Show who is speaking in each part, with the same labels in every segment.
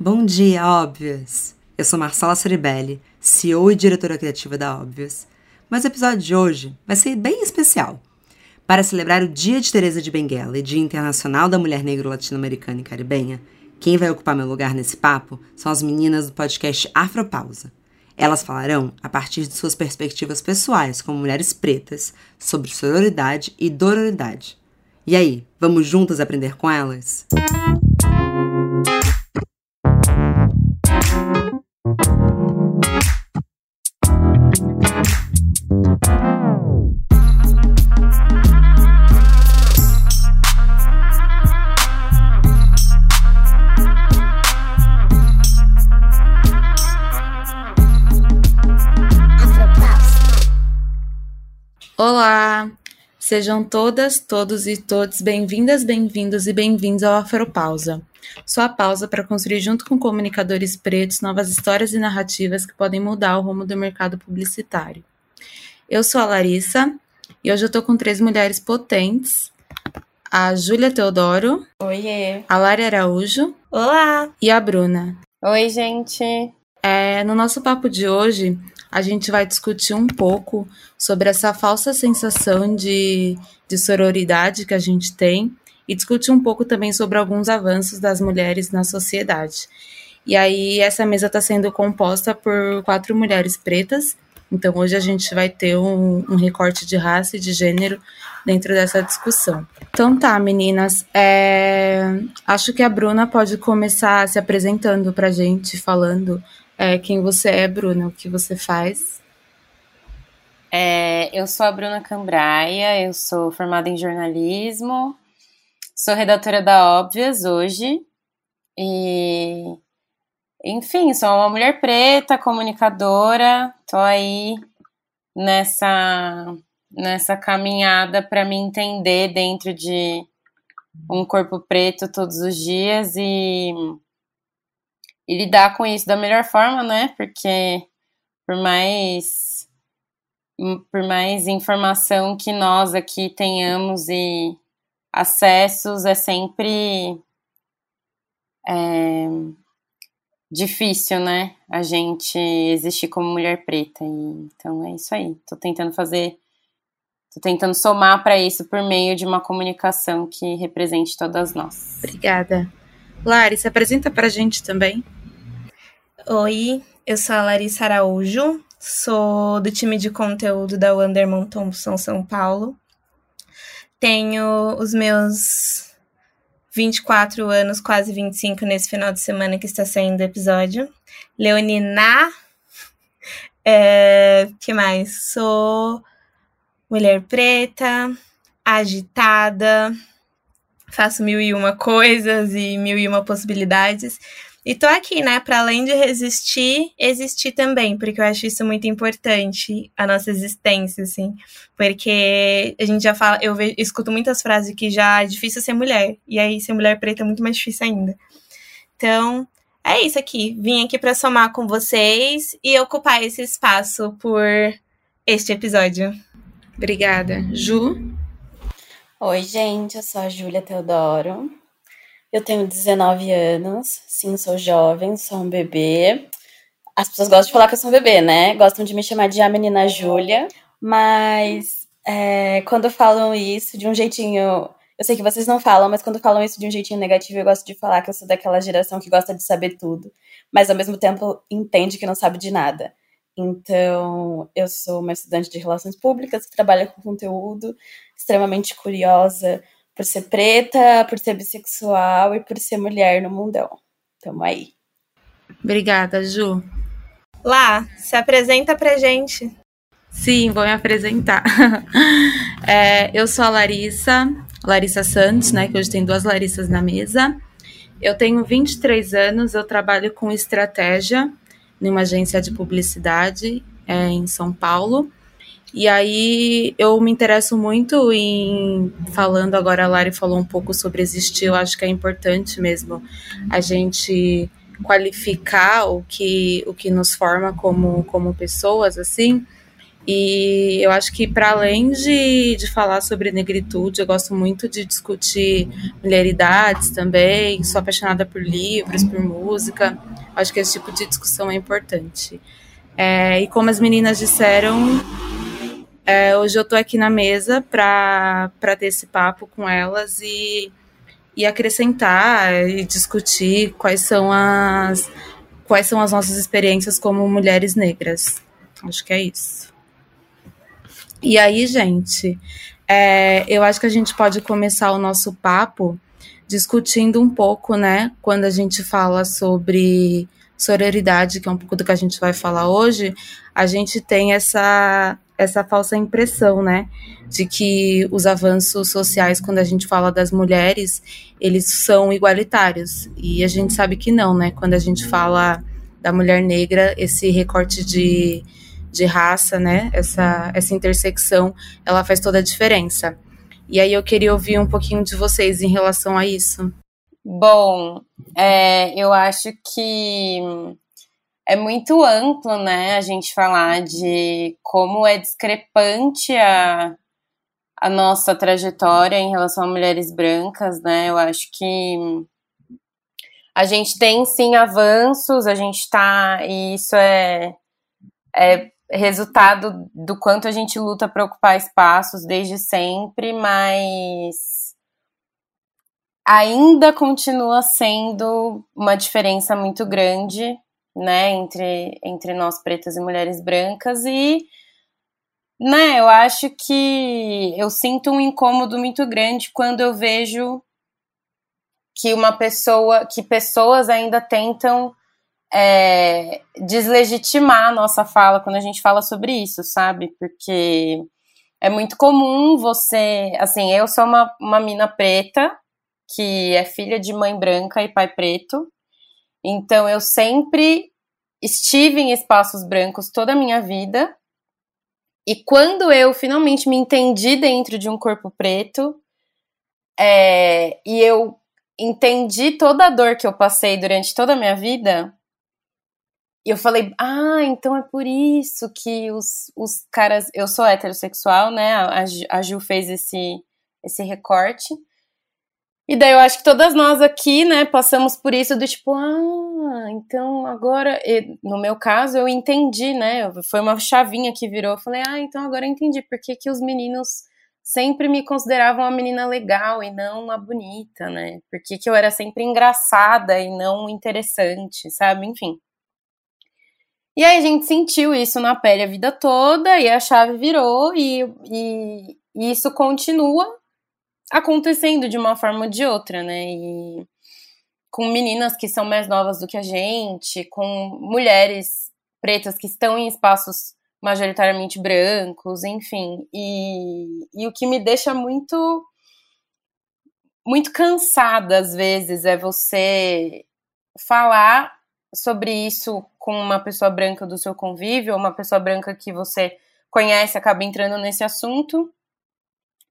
Speaker 1: Bom dia, Óbvias! Eu sou Marcela Ceribelli, CEO e diretora criativa da Óbvias. Mas o episódio de hoje vai ser bem especial. Para celebrar o Dia de Teresa de Benguela e Dia Internacional da Mulher Negro Latino-Americana e Caribenha, quem vai ocupar meu lugar nesse papo são as meninas do podcast Afropausa. Elas falarão, a partir de suas perspectivas pessoais como mulheres pretas, sobre sororidade e dororidade. E aí, vamos juntas aprender com elas?
Speaker 2: Olá! Sejam todas, todos e todos bem-vindas, bem-vindos e bem-vindos ao Afropausa. Sua pausa para construir junto com comunicadores pretos novas histórias e narrativas que podem mudar o rumo do mercado publicitário. Eu sou a Larissa e hoje eu tô com três mulheres potentes. A Júlia Teodoro.
Speaker 3: Oiê.
Speaker 2: A Lara Araújo.
Speaker 3: Olá.
Speaker 2: E a Bruna.
Speaker 3: Oi, gente.
Speaker 2: É, no nosso papo de hoje, a gente vai discutir um pouco sobre essa falsa sensação de, de sororidade que a gente tem e discutir um pouco também sobre alguns avanços das mulheres na sociedade. E aí, essa mesa está sendo composta por quatro mulheres pretas então, hoje a gente vai ter um, um, recorte de raça e de gênero dentro dessa discussão. Então, tá, meninas. É... Acho que a Bruna pode começar se apresentando pra gente, falando é, quem você é, Bruna, o que você faz.
Speaker 3: É, eu sou a Bruna Cambraia, eu sou formada em jornalismo, sou redatora da Óbvias hoje e enfim, sou uma mulher preta, comunicadora, tô aí nessa nessa caminhada para me entender dentro de um corpo preto todos os dias e, e lidar com isso da melhor forma, né? Porque por mais por mais informação que nós aqui tenhamos e acessos, é sempre é, difícil, né? A gente existir como mulher preta. E, então é isso aí. Tô tentando fazer. Tô tentando somar para isso por meio de uma comunicação que represente todas nós.
Speaker 2: Obrigada. Lari, se apresenta pra gente também.
Speaker 4: Oi, eu sou a Larissa Araújo, sou do time de conteúdo da Wanderman Thompson São Paulo. Tenho os meus 24 anos, quase 25 nesse final de semana que está saindo o episódio. Leonina. É, que mais? Sou mulher preta, agitada, faço mil e uma coisas e mil e uma possibilidades. E tô aqui, né, para além de resistir, existir também, porque eu acho isso muito importante, a nossa existência, assim. Porque a gente já fala, eu ve, escuto muitas frases que já é difícil ser mulher, e aí ser mulher preta é muito mais difícil ainda. Então, é isso aqui. Vim aqui para somar com vocês e ocupar esse espaço por este episódio.
Speaker 2: Obrigada. Ju?
Speaker 5: Oi, gente, eu sou a Júlia Teodoro. Eu tenho 19 anos, sim, sou jovem, sou um bebê. As pessoas gostam de falar que eu sou um bebê, né? Gostam de me chamar de a menina Júlia, mas é, quando falam isso de um jeitinho. Eu sei que vocês não falam, mas quando falam isso de um jeitinho negativo, eu gosto de falar que eu sou daquela geração que gosta de saber tudo, mas ao mesmo tempo entende que não sabe de nada. Então, eu sou uma estudante de relações públicas que trabalha com conteúdo, extremamente curiosa, por ser preta, por ser bissexual e por ser mulher no mundão. Tamo aí.
Speaker 2: Obrigada, Ju.
Speaker 4: Lá, se apresenta pra gente.
Speaker 2: Sim, vou me apresentar. é, eu sou a Larissa, Larissa Santos, né? Que hoje tem duas Larissas na mesa. Eu tenho 23 anos, eu trabalho com estratégia numa agência de publicidade é, em São Paulo. E aí eu me interesso muito em falando agora a Lari falou um pouco sobre existir, eu acho que é importante mesmo a gente qualificar o que o que nos forma como como pessoas assim. E eu acho que, para além de, de falar sobre negritude, eu gosto muito de discutir mulheridades também. Sou apaixonada por livros, por música. Acho que esse tipo de discussão é importante. É, e como as meninas disseram, é, hoje eu estou aqui na mesa para ter esse papo com elas e, e acrescentar e discutir quais são as quais são as nossas experiências como mulheres negras. Acho que é isso. E aí, gente, é, eu acho que a gente pode começar o nosso papo discutindo um pouco, né, quando a gente fala sobre sororidade, que é um pouco do que a gente vai falar hoje, a gente tem essa essa falsa impressão, né, de que os avanços sociais, quando a gente fala das mulheres, eles são igualitários. E a gente sabe que não, né? Quando a gente fala da mulher negra, esse recorte de de raça, né? Essa, essa intersecção, ela faz toda a diferença. E aí eu queria ouvir um pouquinho de vocês em relação a isso.
Speaker 3: Bom, é, eu acho que é muito amplo, né, a gente falar de como é discrepante a, a nossa trajetória em relação a mulheres brancas, né? Eu acho que a gente tem sim avanços, a gente tá, e isso é, é resultado do quanto a gente luta para ocupar espaços desde sempre, mas ainda continua sendo uma diferença muito grande, né, entre, entre nós pretas e mulheres brancas e né, eu acho que eu sinto um incômodo muito grande quando eu vejo que uma pessoa, que pessoas ainda tentam é, deslegitimar a nossa fala quando a gente fala sobre isso, sabe? Porque é muito comum você. Assim, eu sou uma, uma mina preta, que é filha de mãe branca e pai preto. Então eu sempre estive em espaços brancos toda a minha vida. E quando eu finalmente me entendi dentro de um corpo preto, é, e eu entendi toda a dor que eu passei durante toda a minha vida, e eu falei, ah, então é por isso que os, os caras. Eu sou heterossexual, né? A, a Ju fez esse, esse recorte. E daí eu acho que todas nós aqui, né, passamos por isso do tipo, ah, então agora. E, no meu caso, eu entendi, né? Foi uma chavinha que virou. Eu falei, ah, então agora eu entendi por que, que os meninos sempre me consideravam uma menina legal e não uma bonita, né? Por que, que eu era sempre engraçada e não interessante, sabe? Enfim. E aí a gente sentiu isso na pele a vida toda, e a chave virou, e, e, e isso continua acontecendo de uma forma ou de outra, né? E com meninas que são mais novas do que a gente, com mulheres pretas que estão em espaços majoritariamente brancos, enfim. E, e o que me deixa muito muito cansada às vezes é você falar sobre isso com uma pessoa branca do seu convívio, uma pessoa branca que você conhece, acaba entrando nesse assunto,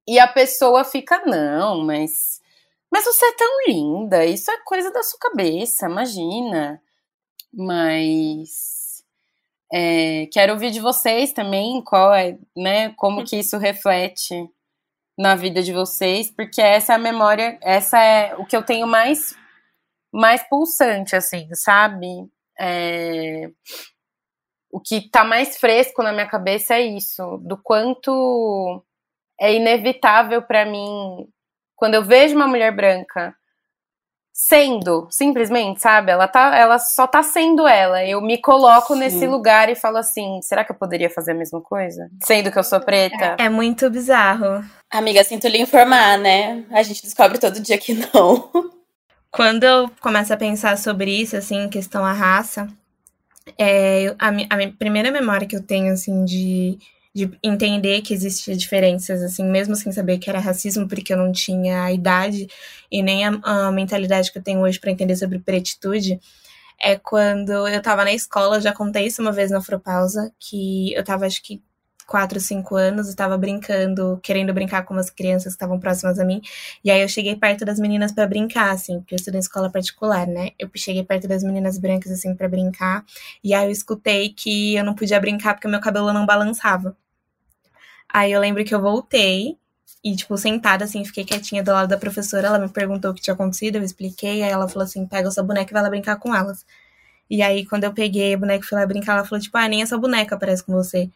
Speaker 3: e a pessoa fica, não, mas. Mas você é tão linda, isso é coisa da sua cabeça, imagina. Mas. É, quero ouvir de vocês também qual é, né, como que isso reflete na vida de vocês, porque essa é a memória, essa é o que eu tenho mais mais pulsante, assim, sabe? É... O que tá mais fresco na minha cabeça é isso, do quanto é inevitável para mim quando eu vejo uma mulher branca sendo, simplesmente, sabe? Ela tá, ela só tá sendo ela. Eu me coloco Sim. nesse lugar e falo assim, será que eu poderia fazer a mesma coisa? Sendo que eu sou preta?
Speaker 4: É, é muito bizarro.
Speaker 5: Amiga, sinto lhe informar, né? A gente descobre todo dia que não.
Speaker 4: Quando eu começo a pensar sobre isso, assim, em questão à raça, é, a, a minha primeira memória que eu tenho, assim, de, de entender que existiam diferenças, assim, mesmo sem saber que era racismo, porque eu não tinha a idade e nem a, a mentalidade que eu tenho hoje para entender sobre pretitude, é quando eu tava na escola, já contei isso uma vez na Afropausa, que eu tava, acho que, quatro, cinco anos, estava brincando, querendo brincar com umas crianças que estavam próximas a mim. E aí eu cheguei perto das meninas para brincar, assim, porque eu estudo em escola particular, né? Eu cheguei perto das meninas brancas, assim, para brincar. E aí eu escutei que eu não podia brincar porque meu cabelo não balançava. Aí eu lembro que eu voltei e, tipo, sentada assim, fiquei quietinha do lado da professora. Ela me perguntou o que tinha acontecido, eu expliquei. Aí ela falou assim: pega essa boneca e vai lá brincar com elas. E aí, quando eu peguei a boneca e fui lá brincar, ela falou: tipo, ah, nem essa boneca parece com você.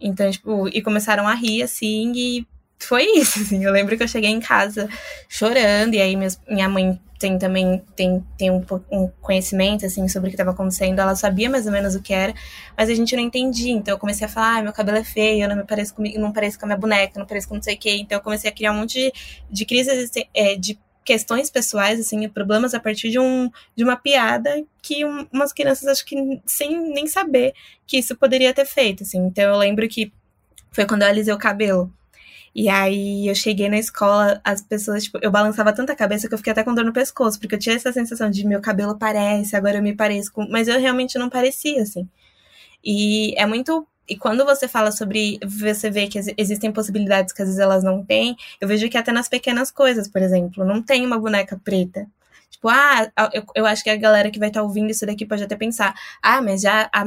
Speaker 4: Então, tipo, e começaram a rir assim, e foi isso, assim. Eu lembro que eu cheguei em casa chorando, e aí meus, minha mãe tem também tem, tem um, um conhecimento, assim, sobre o que estava acontecendo. Ela sabia mais ou menos o que era, mas a gente não entendia. Então eu comecei a falar, ah, meu cabelo é feio, eu não me pareço comigo, não pareço com a minha boneca, não pareço com não sei o quê. Então eu comecei a criar um monte de, de crises, é, de questões pessoais, assim, problemas a partir de, um, de uma piada que um, umas crianças, acho que sem nem saber que isso poderia ter feito, assim. Então eu lembro que foi quando eu alisei o cabelo. E aí eu cheguei na escola, as pessoas, tipo, eu balançava tanta cabeça que eu fiquei até com dor no pescoço, porque eu tinha essa sensação de meu cabelo parece, agora eu me pareço com. Mas eu realmente não parecia, assim. E é muito. E quando você fala sobre. Você vê que existem possibilidades que às vezes elas não têm, eu vejo que até nas pequenas coisas, por exemplo, não tem uma boneca preta. Tipo, ah, eu, eu acho que a galera que vai estar tá ouvindo isso daqui pode até pensar, ah, mas já a,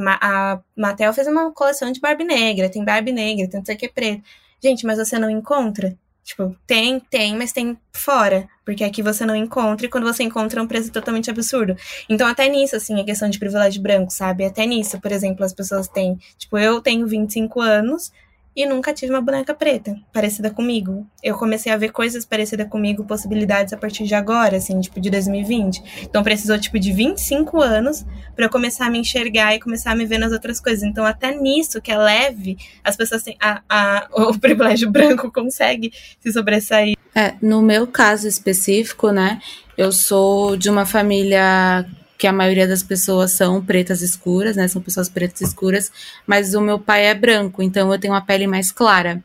Speaker 4: a Mattel fez uma coleção de Barbie negra, tem Barbie negra, tem não sei o que preto. Gente, mas você não encontra? Tipo, tem, tem, mas tem fora. Porque aqui você não encontra, e quando você encontra é um preço totalmente absurdo. Então, até nisso, assim, a questão de privilégio branco, sabe? Até nisso, por exemplo, as pessoas têm. Tipo, eu tenho 25 anos, e nunca tive uma boneca preta parecida comigo. Eu comecei a ver coisas parecidas comigo, possibilidades a partir de agora, assim, tipo de 2020. Então precisou tipo de 25 anos para eu começar a me enxergar e começar a me ver nas outras coisas. Então até nisso que é leve, as pessoas têm a, a o privilégio branco consegue se sobressair.
Speaker 2: É, no meu caso específico, né, eu sou de uma família que a maioria das pessoas são pretas escuras, né? São pessoas pretas escuras, mas o meu pai é branco, então eu tenho uma pele mais clara.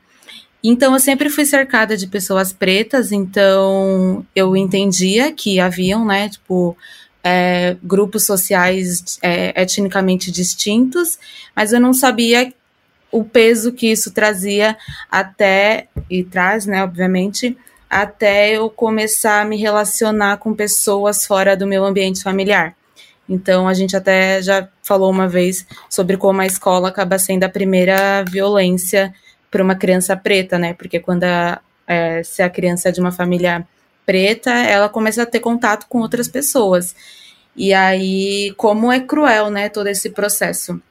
Speaker 2: Então eu sempre fui cercada de pessoas pretas, então eu entendia que haviam, né, tipo, é, grupos sociais é, etnicamente distintos, mas eu não sabia o peso que isso trazia até, e traz, né, obviamente, até eu começar a me relacionar com pessoas fora do meu ambiente familiar. Então, a gente até já falou uma vez sobre como a escola acaba sendo a primeira violência para uma criança preta, né? Porque quando a, é, se a criança é de uma família preta, ela começa a ter contato com outras pessoas. E aí, como é cruel, né, todo esse processo.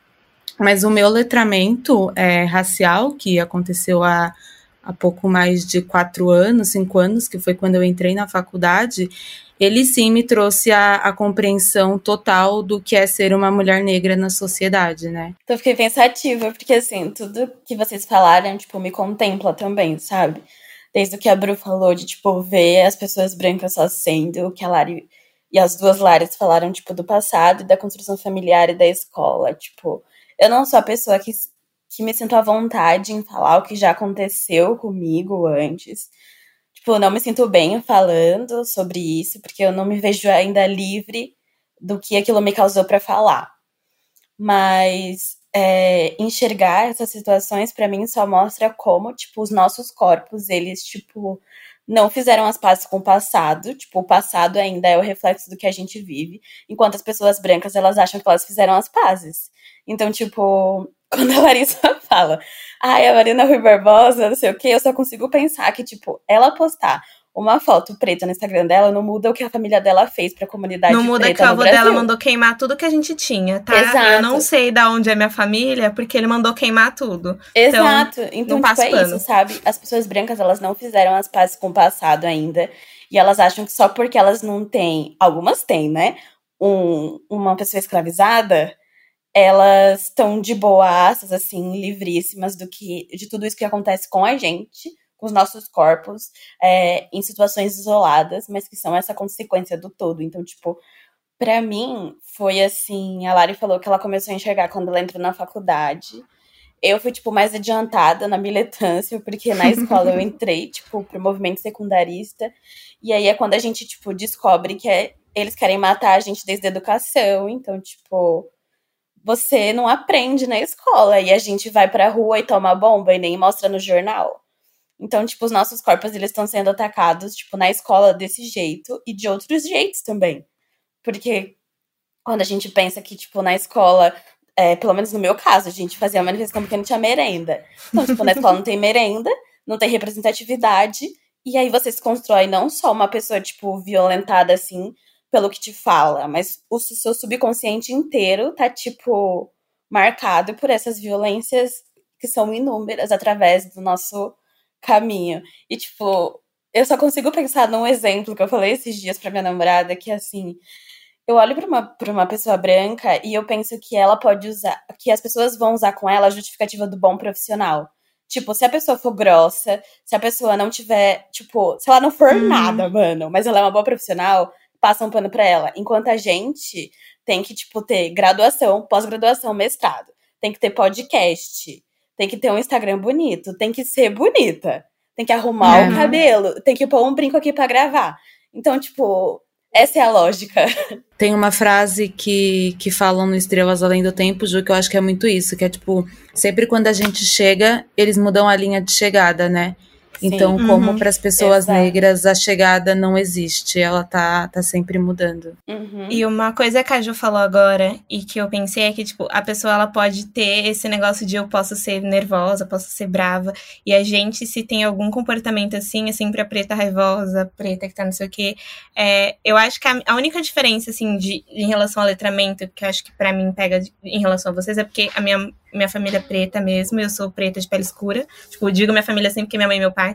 Speaker 2: Mas o meu letramento é, racial, que aconteceu há, há pouco mais de quatro anos, cinco anos, que foi quando eu entrei na faculdade, ele sim me trouxe a, a compreensão total do que é ser uma mulher negra na sociedade, né?
Speaker 5: Então eu fiquei pensativa, porque assim, tudo que vocês falaram, tipo, me contempla também, sabe? Desde o que a Bru falou de, tipo, ver as pessoas brancas só sendo o que a Lari e as duas Lares falaram, tipo, do passado e da construção familiar e da escola. Tipo, eu não sou a pessoa que, que me sinto à vontade em falar o que já aconteceu comigo antes. Tipo, não me sinto bem falando sobre isso, porque eu não me vejo ainda livre do que aquilo me causou para falar. Mas é, enxergar essas situações para mim só mostra como, tipo, os nossos corpos, eles, tipo, não fizeram as pazes com o passado, tipo, o passado ainda é o reflexo do que a gente vive, enquanto as pessoas brancas, elas acham que elas fizeram as pazes. Então, tipo, quando a Larissa fala, ai, a Marina Rui Barbosa, não sei o quê, eu só consigo pensar que, tipo, ela postar uma foto preta no Instagram dela não muda o que a família dela fez pra comunidade
Speaker 4: Não muda
Speaker 5: que
Speaker 4: o avô dela mandou queimar tudo que a gente tinha, tá?
Speaker 5: Exato.
Speaker 4: Eu não sei da onde é minha família, porque ele mandou queimar tudo.
Speaker 5: Exato. Então,
Speaker 4: então
Speaker 5: tipo, é
Speaker 4: pano.
Speaker 5: isso, sabe? As pessoas brancas, elas não fizeram as pazes com o passado ainda. E elas acham que só porque elas não têm, algumas têm, né? Um, uma pessoa escravizada, elas estão de boas, assim, livríssimas do que de tudo isso que acontece com a gente, com os nossos corpos, é, em situações isoladas, mas que são essa consequência do todo. Então, tipo, para mim foi assim, a Lari falou que ela começou a enxergar quando ela entrou na faculdade. Eu fui, tipo, mais adiantada na militância, porque na escola eu entrei, tipo, pro movimento secundarista. E aí é quando a gente, tipo, descobre que é, eles querem matar a gente desde a educação. Então, tipo, você não aprende na escola e a gente vai pra rua e toma bomba e nem mostra no jornal. Então, tipo, os nossos corpos eles estão sendo atacados, tipo, na escola desse jeito e de outros jeitos também. Porque quando a gente pensa que, tipo, na escola é, pelo menos no meu caso, a gente fazia a manifestação porque não tinha merenda. Então, tipo, na escola não tem merenda, não tem representatividade, e aí você se constrói não só uma pessoa, tipo, violentada assim, pelo que te fala, mas o seu subconsciente inteiro tá, tipo, marcado por essas violências que são inúmeras através do nosso caminho. E, tipo, eu só consigo pensar num exemplo que eu falei esses dias pra minha namorada, que assim, eu olho pra uma, pra uma pessoa branca e eu penso que ela pode usar, que as pessoas vão usar com ela a justificativa do bom profissional. Tipo, se a pessoa for grossa, se a pessoa não tiver, tipo, se ela não for hum. nada, mano, mas ela é uma boa profissional, passa um pano pra ela. Enquanto a gente tem que, tipo, ter graduação, pós-graduação, mestrado. Tem que ter podcast. Tem que ter um Instagram bonito. Tem que ser bonita. Tem que arrumar uhum. o cabelo. Tem que pôr um brinco aqui para gravar. Então, tipo, essa é a lógica.
Speaker 2: Tem uma frase que, que falam no Estrelas Além do Tempo, Ju, que eu acho que é muito isso, que é tipo, sempre quando a gente chega, eles mudam a linha de chegada, né? Então, Sim. como uhum. para as pessoas Exato. negras a chegada não existe, ela tá, tá sempre mudando.
Speaker 4: Uhum. E uma coisa que a Ju falou agora e que eu pensei é que, tipo, a pessoa ela pode ter esse negócio de eu posso ser nervosa, posso ser brava, e a gente, se tem algum comportamento assim, é sempre a preta raivosa, preta que tá não sei o quê. É, eu acho que a, a, única diferença, assim, de, em relação ao letramento, que eu acho que para mim pega em relação a vocês, é porque a minha minha família é preta mesmo, eu sou preta de pele escura. Tipo, digo minha família sempre que minha mãe e meu pai.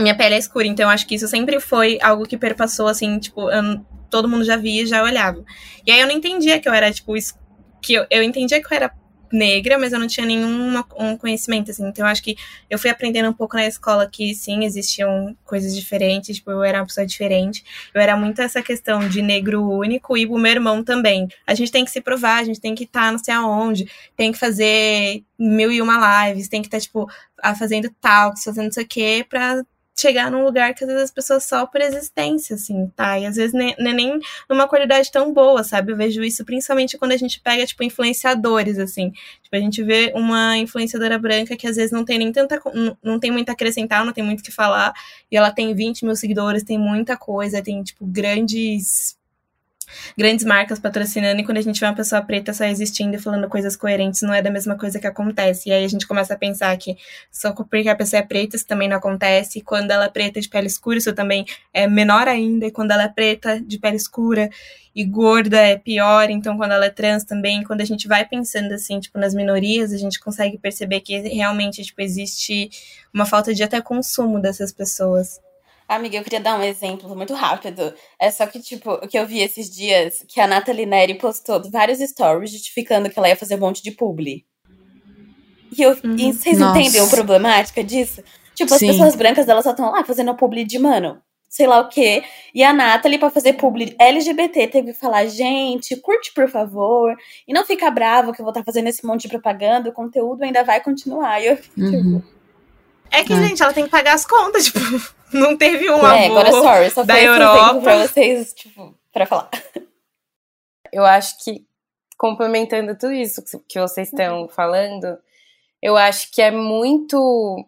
Speaker 4: Minha pele é escura, então eu acho que isso sempre foi algo que perpassou, assim, tipo, eu, todo mundo já via e já olhava. E aí eu não entendia que eu era, tipo, que eu, eu entendia que eu era negra, mas eu não tinha nenhum um conhecimento, assim. Então, acho que eu fui aprendendo um pouco na escola que, sim, existiam coisas diferentes, tipo, eu era uma pessoa diferente. Eu era muito essa questão de negro único e o meu irmão também. A gente tem que se provar, a gente tem que estar tá não sei aonde, tem que fazer mil e uma lives, tem que estar, tá, tipo, fazendo talks, fazendo isso aqui pra chegar num lugar que às vezes as pessoas só por existência, assim, tá? E às vezes nem, é nem numa qualidade tão boa, sabe? Eu vejo isso principalmente quando a gente pega, tipo, influenciadores, assim. Tipo, a gente vê uma influenciadora branca que às vezes não tem nem tanta. Não, não tem muito a acrescentar, não tem muito o que falar. E ela tem 20 mil seguidores, tem muita coisa, tem, tipo, grandes grandes marcas patrocinando e quando a gente vê uma pessoa preta só existindo e falando coisas coerentes, não é da mesma coisa que acontece. E aí a gente começa a pensar que só porque a pessoa é preta, isso também não acontece. E quando ela é preta de pele escura, isso também é menor ainda. E quando ela é preta de pele escura e gorda é pior. Então, quando ela é trans também, quando a gente vai pensando assim, tipo, nas minorias, a gente consegue perceber que realmente, tipo, existe uma falta de até consumo dessas pessoas.
Speaker 5: Amiga, eu queria dar um exemplo muito rápido. É só que, tipo, o que eu vi esses dias, que a Nathalie Neri postou vários stories justificando que ela ia fazer um monte de publi. E, eu, uhum. e vocês Nossa. entendem a problemática disso? Tipo, as Sim. pessoas brancas, elas só estão lá fazendo publi de, mano, sei lá o quê. E a Nathalie, pra fazer publi LGBT, teve que falar, gente, curte por favor. E não fica bravo que eu vou estar tá fazendo esse monte de propaganda, o conteúdo ainda vai continuar. E eu, uhum. tipo...
Speaker 4: É que, é. gente, ela tem que pagar as contas, tipo... Não teve um é, amor agora, sorry, só da Europa.
Speaker 5: Pra vocês, tipo, pra falar.
Speaker 3: Eu acho que, complementando tudo isso que vocês estão falando, eu acho que é muito.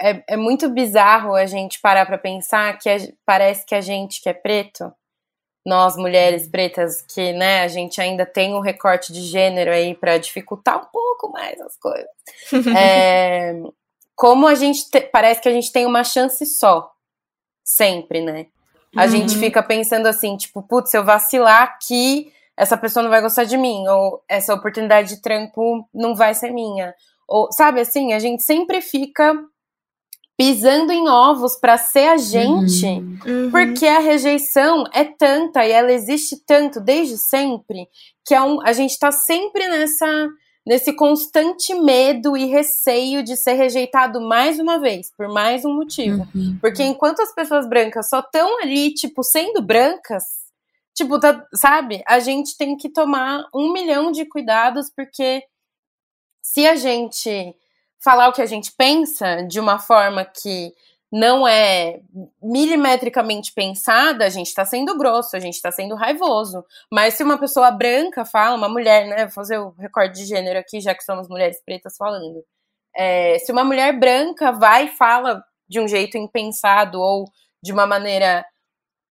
Speaker 3: É, é muito bizarro a gente parar pra pensar que a, parece que a gente que é preto, nós mulheres pretas, que né, a gente ainda tem um recorte de gênero aí para dificultar um pouco mais as coisas. é, como a gente te, parece que a gente tem uma chance só, sempre, né? A uhum. gente fica pensando assim, tipo, putz, se eu vacilar aqui, essa pessoa não vai gostar de mim, ou essa oportunidade de trampo não vai ser minha. Ou, sabe assim, a gente sempre fica pisando em ovos para ser a gente, uhum. uhum. porque a rejeição é tanta e ela existe tanto desde sempre que é um, a gente tá sempre nessa nesse constante medo e receio de ser rejeitado mais uma vez, por mais um motivo. Uhum. Porque enquanto as pessoas brancas só estão ali, tipo, sendo brancas, tipo, tá, sabe? A gente tem que tomar um milhão de cuidados, porque se a gente falar o que a gente pensa de uma forma que não é milimetricamente pensada, a gente tá sendo grosso, a gente tá sendo raivoso. Mas se uma pessoa branca fala, uma mulher, né? Vou fazer o recorde de gênero aqui, já que somos mulheres pretas falando. É, se uma mulher branca vai e fala de um jeito impensado ou de uma maneira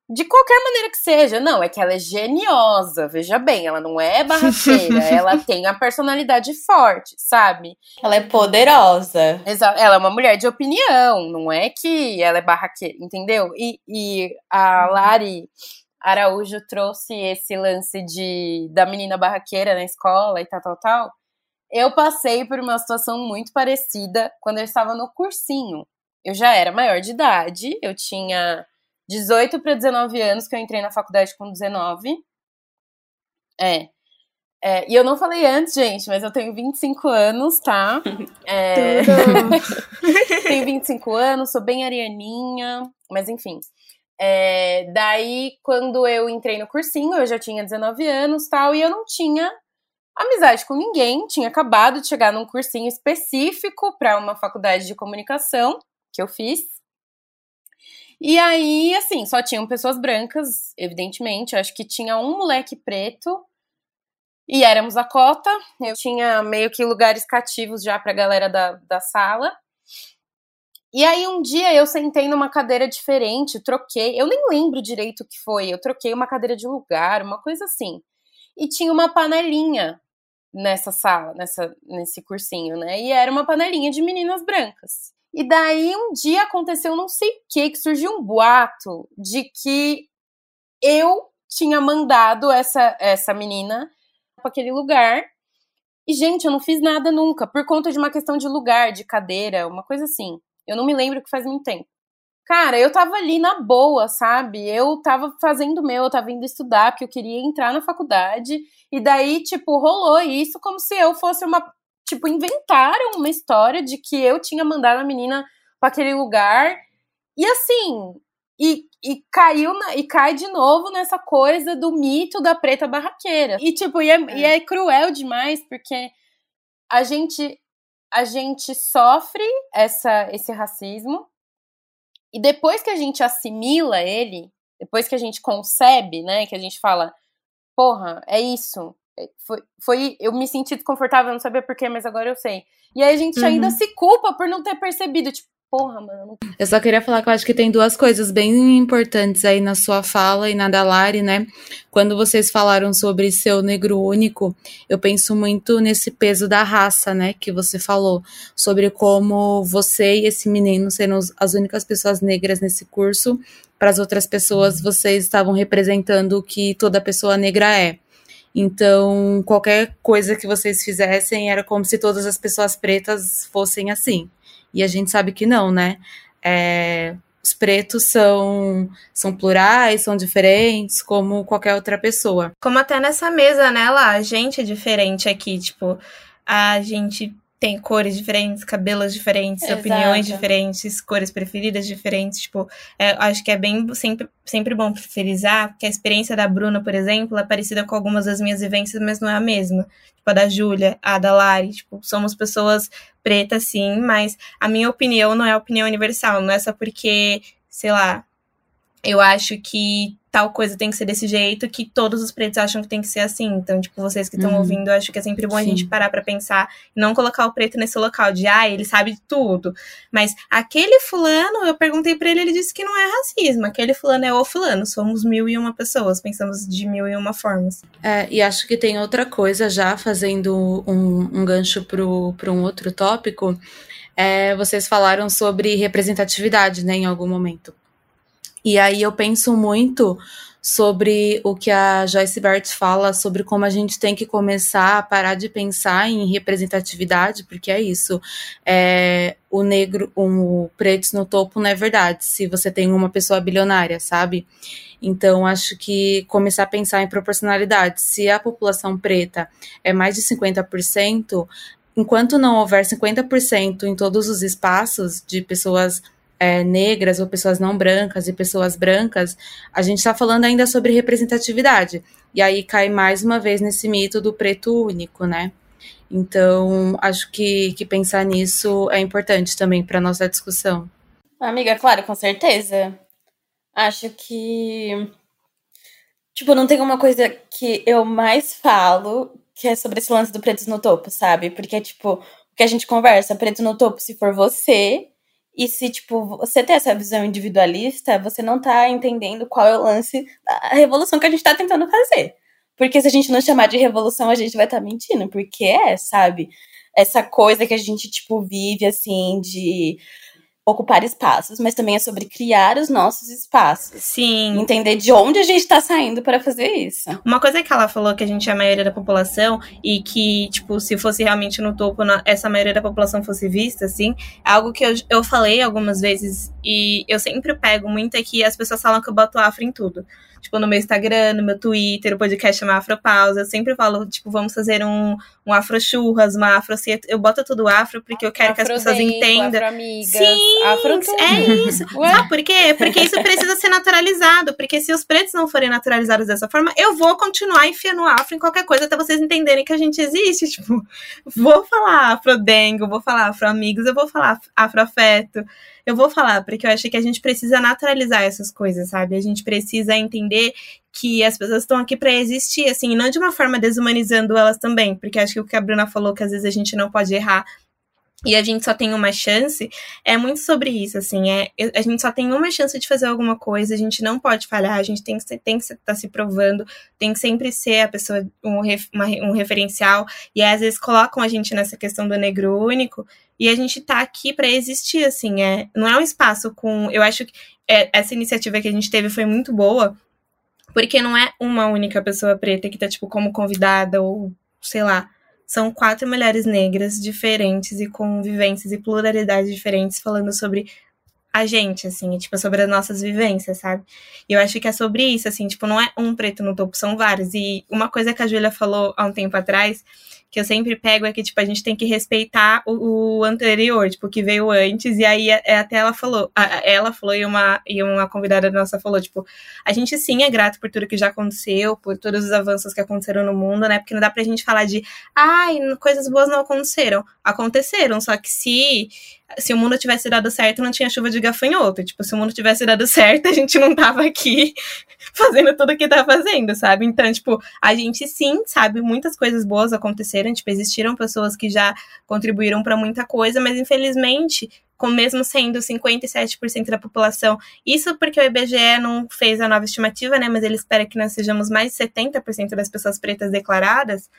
Speaker 3: de qualquer maneira que seja. Não, é que ela é geniosa, veja bem, ela não é barraqueira, ela tem a personalidade forte, sabe?
Speaker 5: Ela é poderosa.
Speaker 3: Exato, ela é uma mulher de opinião, não é que ela é barraqueira, entendeu? E, e a Lari Araújo trouxe esse lance de da menina barraqueira na escola e tal, tal, tal. Eu passei por uma situação muito parecida quando eu estava no cursinho. Eu já era maior de idade, eu tinha 18 para 19 anos, que eu entrei na faculdade com 19. É. é. E eu não falei antes, gente, mas eu tenho 25 anos, tá? É... tenho 25 anos, sou bem arianinha, mas enfim. É, daí, quando eu entrei no cursinho, eu já tinha 19 anos tal, e eu não tinha amizade com ninguém, tinha acabado de chegar num cursinho específico para uma faculdade de comunicação que eu fiz. E aí, assim, só tinham pessoas brancas, evidentemente. Eu acho que tinha um moleque preto e éramos a cota. Eu tinha meio que lugares cativos já pra galera da, da sala. E aí um dia eu sentei numa cadeira diferente, troquei, eu nem lembro direito o que foi, eu troquei uma cadeira de lugar, uma coisa assim. E tinha uma panelinha nessa sala, nessa, nesse cursinho, né? E era uma panelinha de meninas brancas. E daí um dia aconteceu não sei o que, que surgiu um boato de que eu tinha mandado essa, essa menina para aquele lugar. E, gente, eu não fiz nada nunca, por conta de uma questão de lugar, de cadeira, uma coisa assim. Eu não me lembro que faz muito tempo. Cara, eu tava ali na boa, sabe? Eu tava fazendo meu, eu tava indo estudar, porque eu queria entrar na faculdade. E daí, tipo, rolou isso como se eu fosse uma tipo, inventaram uma história de que eu tinha mandado a menina para aquele lugar. E assim, e, e caiu na, e cai de novo nessa coisa do mito da preta barraqueira. E tipo, e é, é. E é cruel demais, porque a gente a gente sofre essa, esse racismo e depois que a gente assimila ele, depois que a gente concebe, né, que a gente fala, porra, é isso, foi, foi, eu me senti desconfortável, não sabia porquê, mas agora eu sei. E aí a gente uhum. ainda se culpa por não ter percebido, tipo, porra, mano.
Speaker 2: Eu só queria falar que eu acho que tem duas coisas bem importantes aí na sua fala e na da Lari, né? Quando vocês falaram sobre seu negro único, eu penso muito nesse peso da raça, né? Que você falou, sobre como você e esse menino serão as únicas pessoas negras nesse curso. Para as outras pessoas, vocês estavam representando o que toda pessoa negra é. Então, qualquer coisa que vocês fizessem era como se todas as pessoas pretas fossem assim. E a gente sabe que não, né? É, os pretos são, são plurais, são diferentes, como qualquer outra pessoa.
Speaker 4: Como até nessa mesa, né, lá, a gente é diferente aqui, tipo, a gente tem cores diferentes, cabelos diferentes, Exato. opiniões diferentes, cores preferidas diferentes. Tipo, é, acho que é bem sempre, sempre bom frisar que a experiência da Bruna, por exemplo, é parecida com algumas das minhas vivências, mas não é a mesma. Tipo, a da Júlia, a da Lari. Tipo, somos pessoas pretas, sim, mas a minha opinião não é opinião universal. Não é só porque, sei lá, eu acho que tal coisa tem que ser desse jeito, que todos os pretos acham que tem que ser assim. Então, tipo, vocês que estão uhum. ouvindo, acho que é sempre bom Sim. a gente parar para pensar e não colocar o preto nesse local de, ah, ele sabe de tudo. Mas aquele fulano, eu perguntei para ele, ele disse que não é racismo. Aquele fulano é o fulano. Somos mil e uma pessoas, pensamos de mil e uma formas.
Speaker 2: É, e acho que tem outra coisa já, fazendo um, um gancho para um outro tópico. É, vocês falaram sobre representatividade, né, em algum momento. E aí eu penso muito sobre o que a Joyce Bert fala sobre como a gente tem que começar a parar de pensar em representatividade, porque é isso. É, o negro, o preto no topo não é verdade, se você tem uma pessoa bilionária, sabe? Então, acho que começar a pensar em proporcionalidade. Se a população preta é mais de 50%, enquanto não houver 50% em todos os espaços de pessoas é, negras ou pessoas não brancas e pessoas brancas, a gente está falando ainda sobre representatividade. E aí cai mais uma vez nesse mito do preto único, né? Então, acho que, que pensar nisso é importante também para nossa discussão.
Speaker 5: Amiga, claro, com certeza. Acho que. Tipo, não tem uma coisa que eu mais falo que é sobre esse lance do preto no topo, sabe? Porque, tipo, o que a gente conversa, preto no topo, se for você, E se, tipo, você ter essa visão individualista, você não tá entendendo qual é o lance da revolução que a gente tá tentando fazer. Porque se a gente não chamar de revolução, a gente vai estar tá mentindo. Porque é, sabe? Essa coisa que a gente, tipo, vive, assim, de ocupar espaços, mas também é sobre criar os nossos espaços.
Speaker 4: Sim.
Speaker 5: Entender de onde a gente está saindo para fazer isso.
Speaker 4: Uma coisa que ela falou que a gente é a maioria da população e que, tipo, se fosse realmente no topo, essa maioria da população fosse vista, assim, é algo que eu, eu falei algumas vezes e eu sempre pego muito é que as pessoas falam que eu boto afro em tudo tipo, no meu Instagram, no meu Twitter, o podcast chama Afropausa. Eu sempre falo, tipo, vamos fazer um, um afro churras, uma afro Eu boto tudo afro porque eu quero afro que as pessoas entendam.
Speaker 3: Afro amigas, Sim, afro
Speaker 4: é isso. Sabe por quê? Porque isso precisa ser naturalizado. Porque se os pretos não forem naturalizados dessa forma, eu vou continuar enfiando afro em qualquer coisa até vocês entenderem que a gente existe. Tipo, vou falar afrodengo, vou falar afro-amigos, eu vou falar afro-afeto eu vou falar, porque eu acho que a gente precisa naturalizar essas coisas, sabe? A gente precisa entender que as pessoas estão aqui para existir, assim, não de uma forma desumanizando elas também, porque acho que o que a Bruna falou, que às vezes a gente não pode errar e a gente só tem uma chance, é muito sobre isso, assim, é, a gente só tem uma chance de fazer alguma coisa, a gente não pode falhar, a gente tem que, tem que estar tá se provando, tem que sempre ser a pessoa, um, uma, um referencial, e às vezes colocam a gente nessa questão do negro único, e a gente tá aqui para existir, assim, é, não é um espaço com. Eu acho que é, essa iniciativa que a gente teve foi muito boa, porque não é uma única pessoa preta que tá, tipo, como convidada, ou sei lá. São quatro mulheres negras diferentes e com vivências e pluralidades diferentes falando sobre a gente, assim, tipo, sobre as nossas vivências, sabe? E eu acho que é sobre isso, assim, tipo, não é um preto no topo, são vários. E uma coisa que a Júlia falou há um tempo atrás que eu sempre pego é que, tipo, a gente tem que respeitar o, o anterior, tipo, o que veio antes, e aí é, até ela falou, a, ela falou e uma, e uma convidada nossa falou, tipo, a gente sim é grato por tudo que já aconteceu, por todos os avanços que aconteceram no mundo, né, porque não dá pra gente falar de, ai, coisas boas não aconteceram, aconteceram, só que se se o mundo tivesse dado certo, não tinha chuva de gafanhoto. Tipo, se o mundo tivesse dado certo, a gente não tava aqui fazendo tudo o que tá fazendo, sabe? Então, tipo, a gente sim sabe muitas coisas boas aconteceram, tipo, existiram pessoas que já contribuíram para muita coisa, mas infelizmente, com mesmo sendo 57% da população, isso porque o IBGE não fez a nova estimativa, né, mas ele espera que nós sejamos mais de 70% das pessoas pretas declaradas,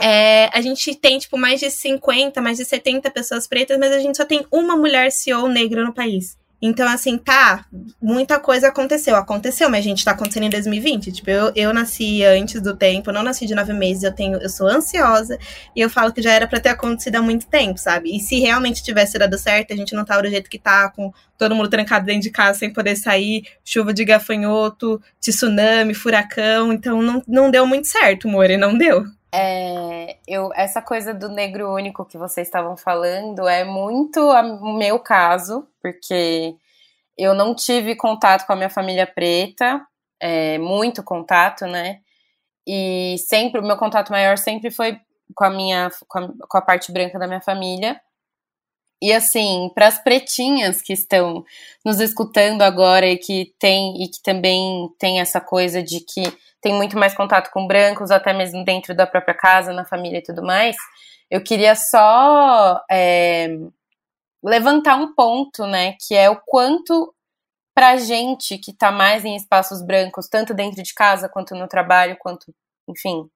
Speaker 4: é, a gente tem, tipo, mais de 50, mais de 70 pessoas pretas, mas a gente só tem uma mulher CEO negra no país. Então, assim, tá, muita coisa aconteceu. Aconteceu, mas a gente tá acontecendo em 2020. Tipo, eu, eu nasci antes do tempo, não nasci de nove meses, eu tenho, eu sou ansiosa, e eu falo que já era para ter acontecido há muito tempo, sabe? E se realmente tivesse dado certo, a gente não tava do jeito que tá, com todo mundo trancado dentro de casa sem poder sair, chuva de gafanhoto, tsunami, furacão. Então não, não deu muito certo, More, não deu.
Speaker 3: É, eu, essa coisa do negro único que vocês estavam falando é muito o meu caso, porque eu não tive contato com a minha família preta, é, muito contato, né? E sempre, o meu contato maior sempre foi com a minha, com a, com a parte branca da minha família. E assim, para as pretinhas que estão nos escutando agora e que tem e que também tem essa coisa de que tem muito mais contato com brancos, até mesmo dentro da própria casa, na família e tudo mais. Eu queria só é, levantar um ponto, né, que é o quanto pra gente que tá mais em espaços brancos, tanto dentro de casa quanto no trabalho, quanto, enfim,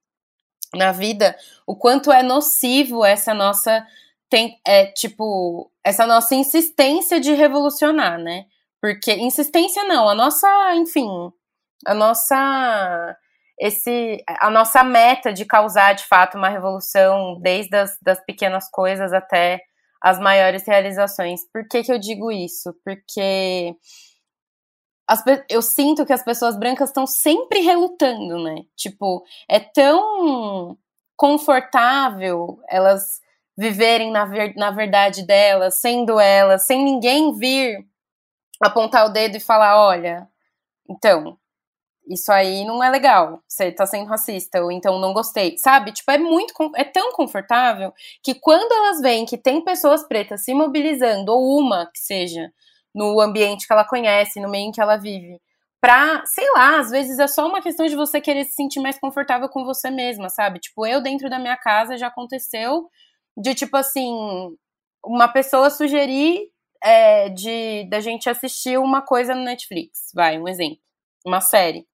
Speaker 3: na vida, o quanto é nocivo essa nossa tem é tipo essa nossa insistência de revolucionar, né? Porque insistência não, a nossa, enfim, a nossa esse a nossa meta de causar de fato uma revolução desde as das pequenas coisas até as maiores realizações. Por que, que eu digo isso? Porque as, eu sinto que as pessoas brancas estão sempre relutando, né? Tipo, é tão confortável elas viverem na, ver, na verdade delas, sendo elas, sem ninguém vir apontar o dedo e falar: olha, então, isso aí não é legal, você tá sendo racista, ou então não gostei, sabe? Tipo, é muito, é tão confortável que quando elas veem que tem pessoas pretas se mobilizando, ou uma que seja, no ambiente que ela conhece, no meio em que ela vive, pra, sei lá, às vezes é só uma questão de você querer se sentir mais confortável com você mesma, sabe? Tipo, eu dentro da minha casa já aconteceu de, tipo assim, uma pessoa sugerir é, de da gente assistir uma coisa no Netflix, vai, um exemplo, uma série.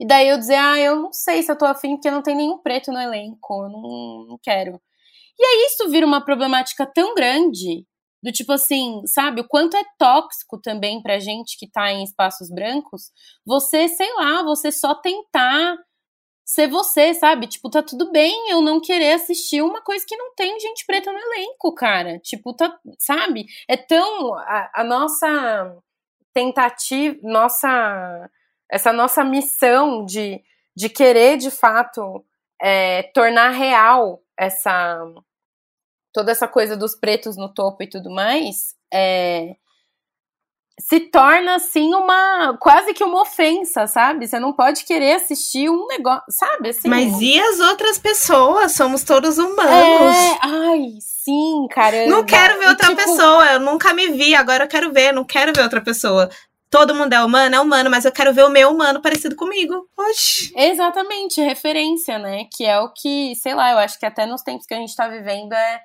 Speaker 3: E daí eu dizer, ah, eu não sei se eu tô afim, porque não tem nenhum preto no elenco, eu não, não quero. E aí isso vira uma problemática tão grande, do tipo assim, sabe, o quanto é tóxico também pra gente que tá em espaços brancos, você, sei lá, você só tentar ser você, sabe? Tipo, tá tudo bem eu não querer assistir uma coisa que não tem gente preta no elenco, cara. Tipo, tá, sabe? É tão a, a nossa tentativa, nossa essa nossa missão de, de querer de fato é, tornar real essa toda essa coisa dos pretos no topo e tudo mais, é, se torna assim uma quase que uma ofensa, sabe? Você não pode querer assistir um negócio, sabe? Assim,
Speaker 4: Mas e as outras pessoas? Somos todos humanos.
Speaker 3: É, ai, sim, cara.
Speaker 4: Não quero ver outra tipo... pessoa. Eu nunca me vi, agora eu quero ver. Não quero ver outra pessoa. Todo mundo é humano, é humano, mas eu quero ver o meu humano parecido comigo. Oxi.
Speaker 3: Exatamente, referência, né? Que é o que, sei lá, eu acho que até nos tempos que a gente tá vivendo é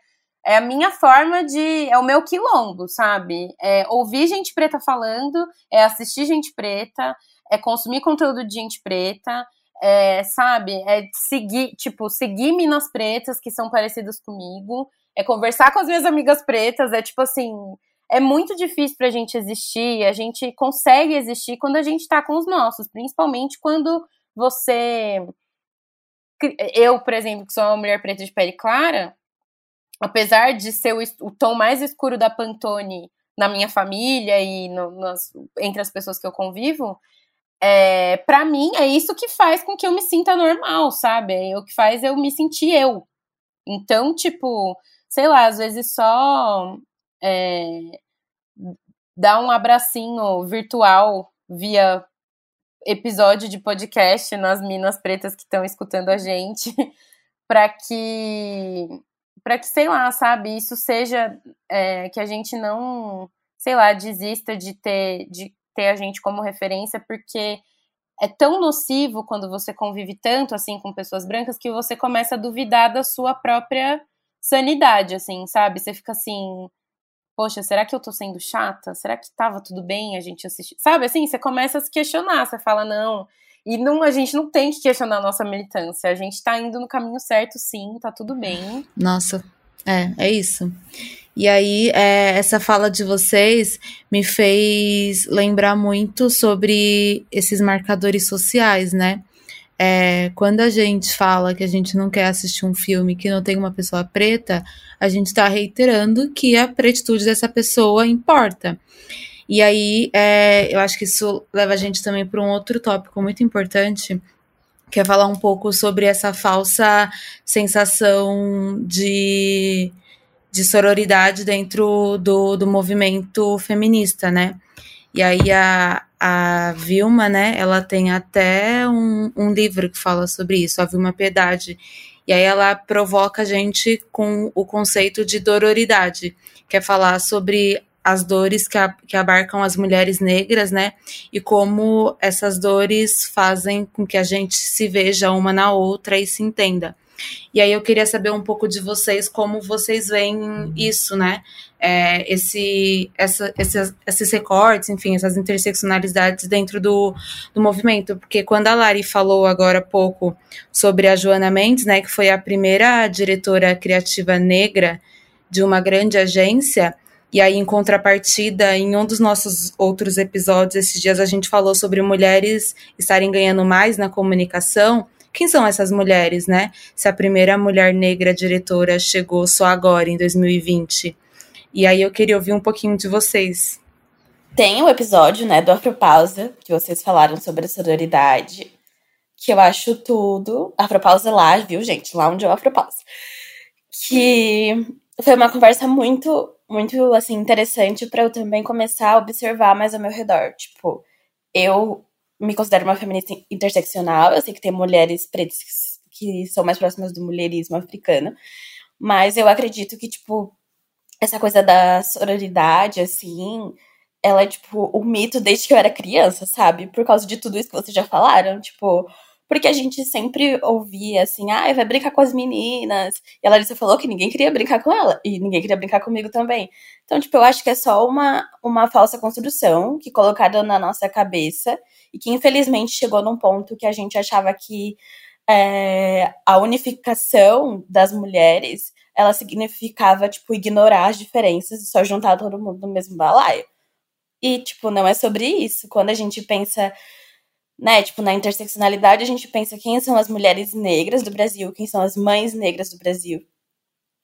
Speaker 3: é a minha forma de. É o meu quilombo, sabe? É ouvir gente preta falando, é assistir gente preta, é consumir conteúdo de gente preta, é, sabe? É seguir, tipo, seguir minas pretas que são parecidas comigo, é conversar com as minhas amigas pretas, é tipo assim. É muito difícil pra gente existir, a gente consegue existir quando a gente tá com os nossos, principalmente quando você. Eu, por exemplo, que sou uma mulher preta de pele clara, apesar de ser o, o, tom mais escuro da Pantone na minha família e no, nas, entre as pessoas que eu convivo, é, para mim é isso que faz com que eu me sinta normal, sabe? É o que faz eu me sentir eu. Então, tipo, sei lá, às vezes só é, dar um abracinho virtual via episódio de podcast nas minas pretas que estão escutando a gente, para que para que, sei lá, sabe, isso seja é, que a gente não, sei lá, desista de ter, de ter a gente como referência, porque é tão nocivo quando você convive tanto assim com pessoas brancas que você começa a duvidar da sua própria sanidade, assim, sabe? Você fica assim, poxa, será que eu tô sendo chata? Será que tava tudo bem a gente assistir? Sabe assim, você começa a se questionar, você fala, não, e não, a gente não tem que questionar a nossa militância. A gente tá indo no caminho certo, sim, tá tudo bem.
Speaker 2: Nossa, é, é isso. E aí, é, essa fala de vocês me fez lembrar muito sobre esses marcadores sociais, né? É, quando a gente fala que a gente não quer assistir um filme que não tem uma pessoa preta, a gente está reiterando que a pretitude dessa pessoa importa. E aí, é, eu acho que isso leva a gente também para um outro tópico muito importante, que é falar um pouco sobre essa falsa sensação de, de sororidade dentro do, do movimento feminista, né? E aí a, a Vilma, né, ela tem até um, um livro que fala sobre isso, a Vilma Piedade. E aí ela provoca a gente com o conceito de dororidade, que é falar sobre as dores que, a, que abarcam as mulheres negras, né? E como essas dores fazem com que a gente se veja uma na outra e se entenda. E aí eu queria saber um pouco de vocês, como vocês veem isso, né? É, esse, essa, esses, esses recortes, enfim, essas interseccionalidades dentro do, do movimento. Porque quando a Lari falou agora há pouco sobre a Joana Mendes, né, que foi a primeira diretora criativa negra de uma grande agência, e aí, em contrapartida, em um dos nossos outros episódios, esses dias a gente falou sobre mulheres estarem ganhando mais na comunicação. Quem são essas mulheres, né? Se a primeira mulher negra diretora chegou só agora, em 2020. E aí eu queria ouvir um pouquinho de vocês.
Speaker 5: Tem o um episódio, né, do Afropausa, que vocês falaram sobre a sororidade, que eu acho tudo. Afropausa lá, viu, gente? Lá onde é o Afropausa. Que foi uma conversa muito muito assim interessante para eu também começar a observar mais ao meu redor. Tipo, eu me considero uma feminista interseccional, eu sei que tem mulheres pretas que são mais próximas do mulherismo africano, mas eu acredito que tipo essa coisa da sororidade assim, ela é tipo o um mito desde que eu era criança, sabe? Por causa de tudo isso que vocês já falaram, tipo, porque a gente sempre ouvia assim, ah, vai brincar com as meninas. E a Larissa falou que ninguém queria brincar com ela, e ninguém queria brincar comigo também. Então, tipo, eu acho que é só uma, uma falsa construção que colocaram na nossa cabeça e que infelizmente chegou num ponto que a gente achava que é, a unificação das mulheres ela significava, tipo, ignorar as diferenças e só juntar todo mundo no mesmo balaio. E, tipo, não é sobre isso. Quando a gente pensa, né, tipo, na interseccionalidade, a gente pensa quem são as mulheres negras do Brasil, quem são as mães negras do Brasil,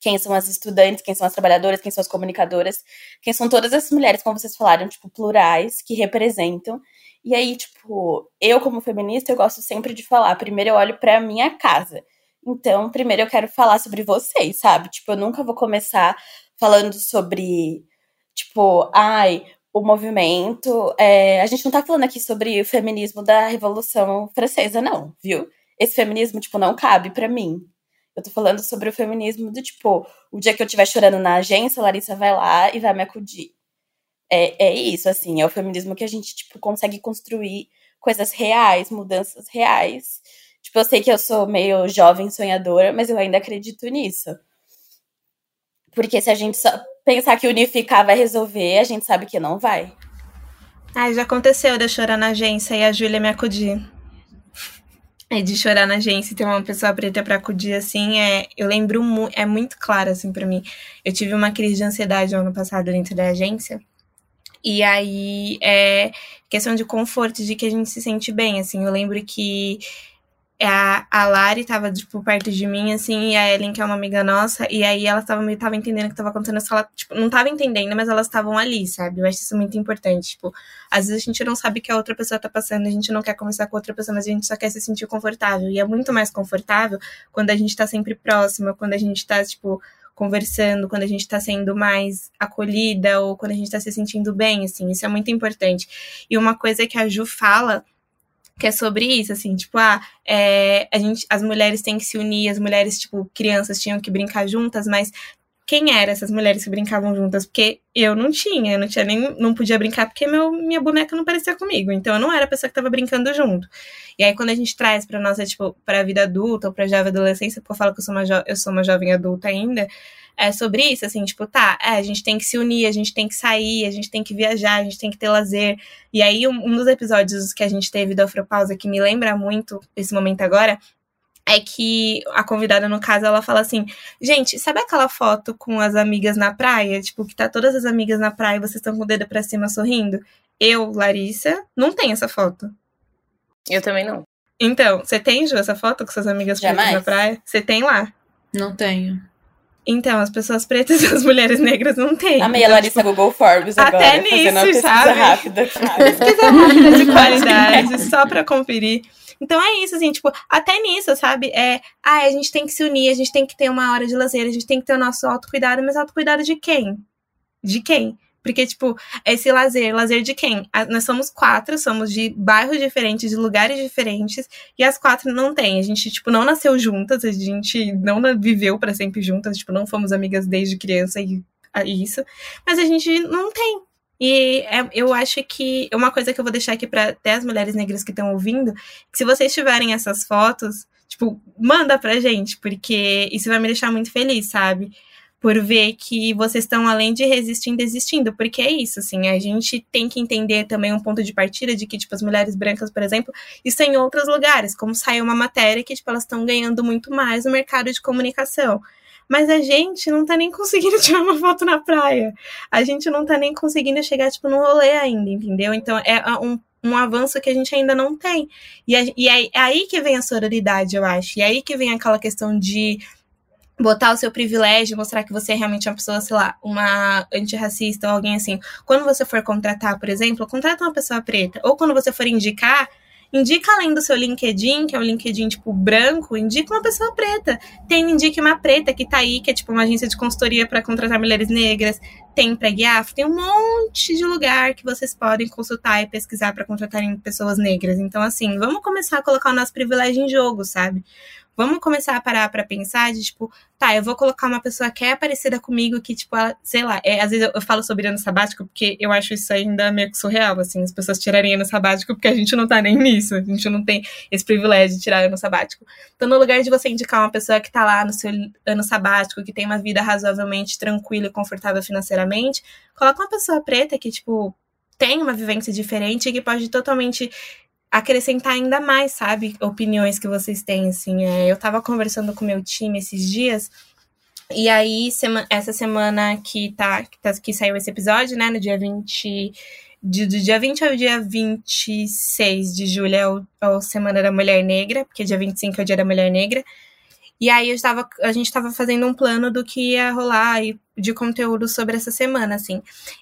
Speaker 5: quem são as estudantes, quem são as trabalhadoras, quem são as comunicadoras, quem são todas essas mulheres, como vocês falaram, tipo, plurais, que representam. E aí, tipo, eu como feminista, eu gosto sempre de falar, primeiro eu olho para minha casa. Então, primeiro eu quero falar sobre vocês, sabe? Tipo, eu nunca vou começar falando sobre, tipo, ai, o movimento. É, a gente não tá falando aqui sobre o feminismo da Revolução Francesa, não, viu? Esse feminismo, tipo, não cabe para mim. Eu tô falando sobre o feminismo do tipo, o dia que eu estiver chorando na agência, a Larissa vai lá e vai me acudir. É, é isso, assim, é o feminismo que a gente, tipo, consegue construir coisas reais, mudanças reais. Tipo, eu sei que eu sou meio jovem sonhadora, mas eu ainda acredito nisso. Porque se a gente só pensar que unificar vai resolver, a gente sabe que não vai.
Speaker 4: Ai, já aconteceu de eu chorar na agência e a Júlia me acudir. É de chorar na agência e ter uma pessoa preta para acudir, assim, é, eu lembro, mu é muito claro, assim, para mim. Eu tive uma crise de ansiedade no ano passado dentro da agência, e aí é questão de conforto, de que a gente se sente bem, assim. Eu lembro que a, a Lari tava, tipo, perto de mim, assim, e a Ellen, que é uma amiga nossa, e aí elas estavam meio tava entendendo o que tava acontecendo, ela, tipo, não tava entendendo, mas elas estavam ali, sabe? Eu acho isso muito importante, tipo, às vezes a gente não sabe o que a outra pessoa tá passando, a gente não quer conversar com outra pessoa, mas a gente só quer se sentir confortável, e é muito mais confortável quando a gente tá sempre próxima, quando a gente tá, tipo, conversando, quando a gente tá sendo mais acolhida, ou quando a gente tá se sentindo bem, assim, isso é muito importante. E uma coisa que a Ju fala que é sobre isso, assim, tipo, ah, é, a gente, as mulheres têm que se unir, as mulheres, tipo, crianças tinham que brincar juntas, mas quem eram essas mulheres que brincavam juntas? Porque eu não tinha, eu não tinha nem, não podia brincar porque meu, minha boneca não parecia comigo, então eu não era a pessoa que estava brincando junto. E aí quando a gente traz para nossa, tipo, para a vida adulta ou para jovem adolescência, porque eu falo que eu sou uma, eu sou uma jovem adulta ainda, é sobre isso, assim, tipo, tá, é, a gente tem que se unir, a gente tem que sair, a gente tem que viajar, a gente tem que ter lazer. E aí, um, um dos episódios que a gente teve do Afropausa, que me lembra muito esse momento agora, é que a convidada, no caso, ela fala assim: gente, sabe aquela foto com as amigas na praia? Tipo, que tá todas as amigas na praia e vocês estão com o dedo pra cima sorrindo? Eu, Larissa, não tenho essa foto.
Speaker 3: Eu também não.
Speaker 4: Então, você tem, Ju, essa foto com suas amigas na praia? Você tem lá?
Speaker 2: Não tenho.
Speaker 4: Então, as pessoas pretas e as mulheres negras não têm.
Speaker 5: Amei
Speaker 4: então,
Speaker 5: a Larissa tipo, Google Forbes agora.
Speaker 4: Até nisso,
Speaker 5: pesquisa
Speaker 4: sabe?
Speaker 5: rápida.
Speaker 4: Pesquisa rápida de qualidade, só pra conferir. Então é isso, assim, tipo, até nisso, sabe? É, ah, a gente tem que se unir, a gente tem que ter uma hora de lazer, a gente tem que ter o nosso autocuidado, mas autocuidado de quem? De quem? Porque, tipo, esse lazer, lazer de quem? Nós somos quatro, somos de bairros diferentes, de lugares diferentes, e as quatro não tem. A gente, tipo, não nasceu juntas, a gente não viveu para sempre juntas, tipo, não fomos amigas desde criança e isso, mas a gente não tem. E é, eu acho que uma coisa que eu vou deixar aqui para até as mulheres negras que estão ouvindo, se vocês tiverem essas fotos, tipo, manda pra gente, porque isso vai me deixar muito feliz, sabe? Por ver que vocês estão além de resistindo, existindo, porque é isso, assim, a gente tem que entender também um ponto de partida de que, tipo, as mulheres brancas, por exemplo, estão em outros lugares, como saiu uma matéria que, tipo, elas estão ganhando muito mais no mercado de comunicação. Mas a gente não tá nem conseguindo tirar uma foto na praia. A gente não tá nem conseguindo chegar, tipo, no rolê ainda, entendeu? Então é um, um avanço que a gente ainda não tem. E, a, e é, é aí que vem a sororidade, eu acho. E é aí que vem aquela questão de botar o seu privilégio, mostrar que você é realmente uma pessoa, sei lá, uma antirracista ou alguém assim. Quando você for contratar, por exemplo, contrata uma pessoa preta. Ou quando você for indicar, indica além do seu LinkedIn, que é um LinkedIn tipo branco, indica uma pessoa preta. Tem indique uma preta que tá aí, que é tipo uma agência de consultoria para contratar mulheres negras. Tem Pregue Afro, tem um monte de lugar que vocês podem consultar e pesquisar para contratarem pessoas negras. Então, assim, vamos começar a colocar o nosso privilégio em jogo, sabe? Vamos começar a parar para pensar de, tipo, tá, eu vou colocar uma pessoa que é parecida comigo, que, tipo, ela, sei lá, é, às vezes eu, eu, falo sobre ano sabático, porque eu acho isso ainda meio que surreal, assim, as pessoas tirarem ano sabático, porque a gente não tá nem nisso, a gente não tem esse privilégio de tirar ano sabático. Então, no lugar de você indicar uma pessoa que tá lá no seu ano sabático, que tem uma vida razoavelmente tranquila e confortável financeiramente, coloca uma pessoa preta que, tipo, tem uma vivência diferente e que pode totalmente acrescentar ainda mais, sabe, opiniões que vocês têm, assim. É, eu tava conversando com meu time esses dias, e aí, sema, essa semana que, tá, que, tá, que saiu esse episódio, né, no dia 20... De, do dia 20 ao dia 26 de julho é o, é o Semana da Mulher Negra, porque dia 25 é o Dia da Mulher Negra. E aí eu estava, a gente estava fazendo um plano do que ia rolar de conteúdo sobre essa semana, assim.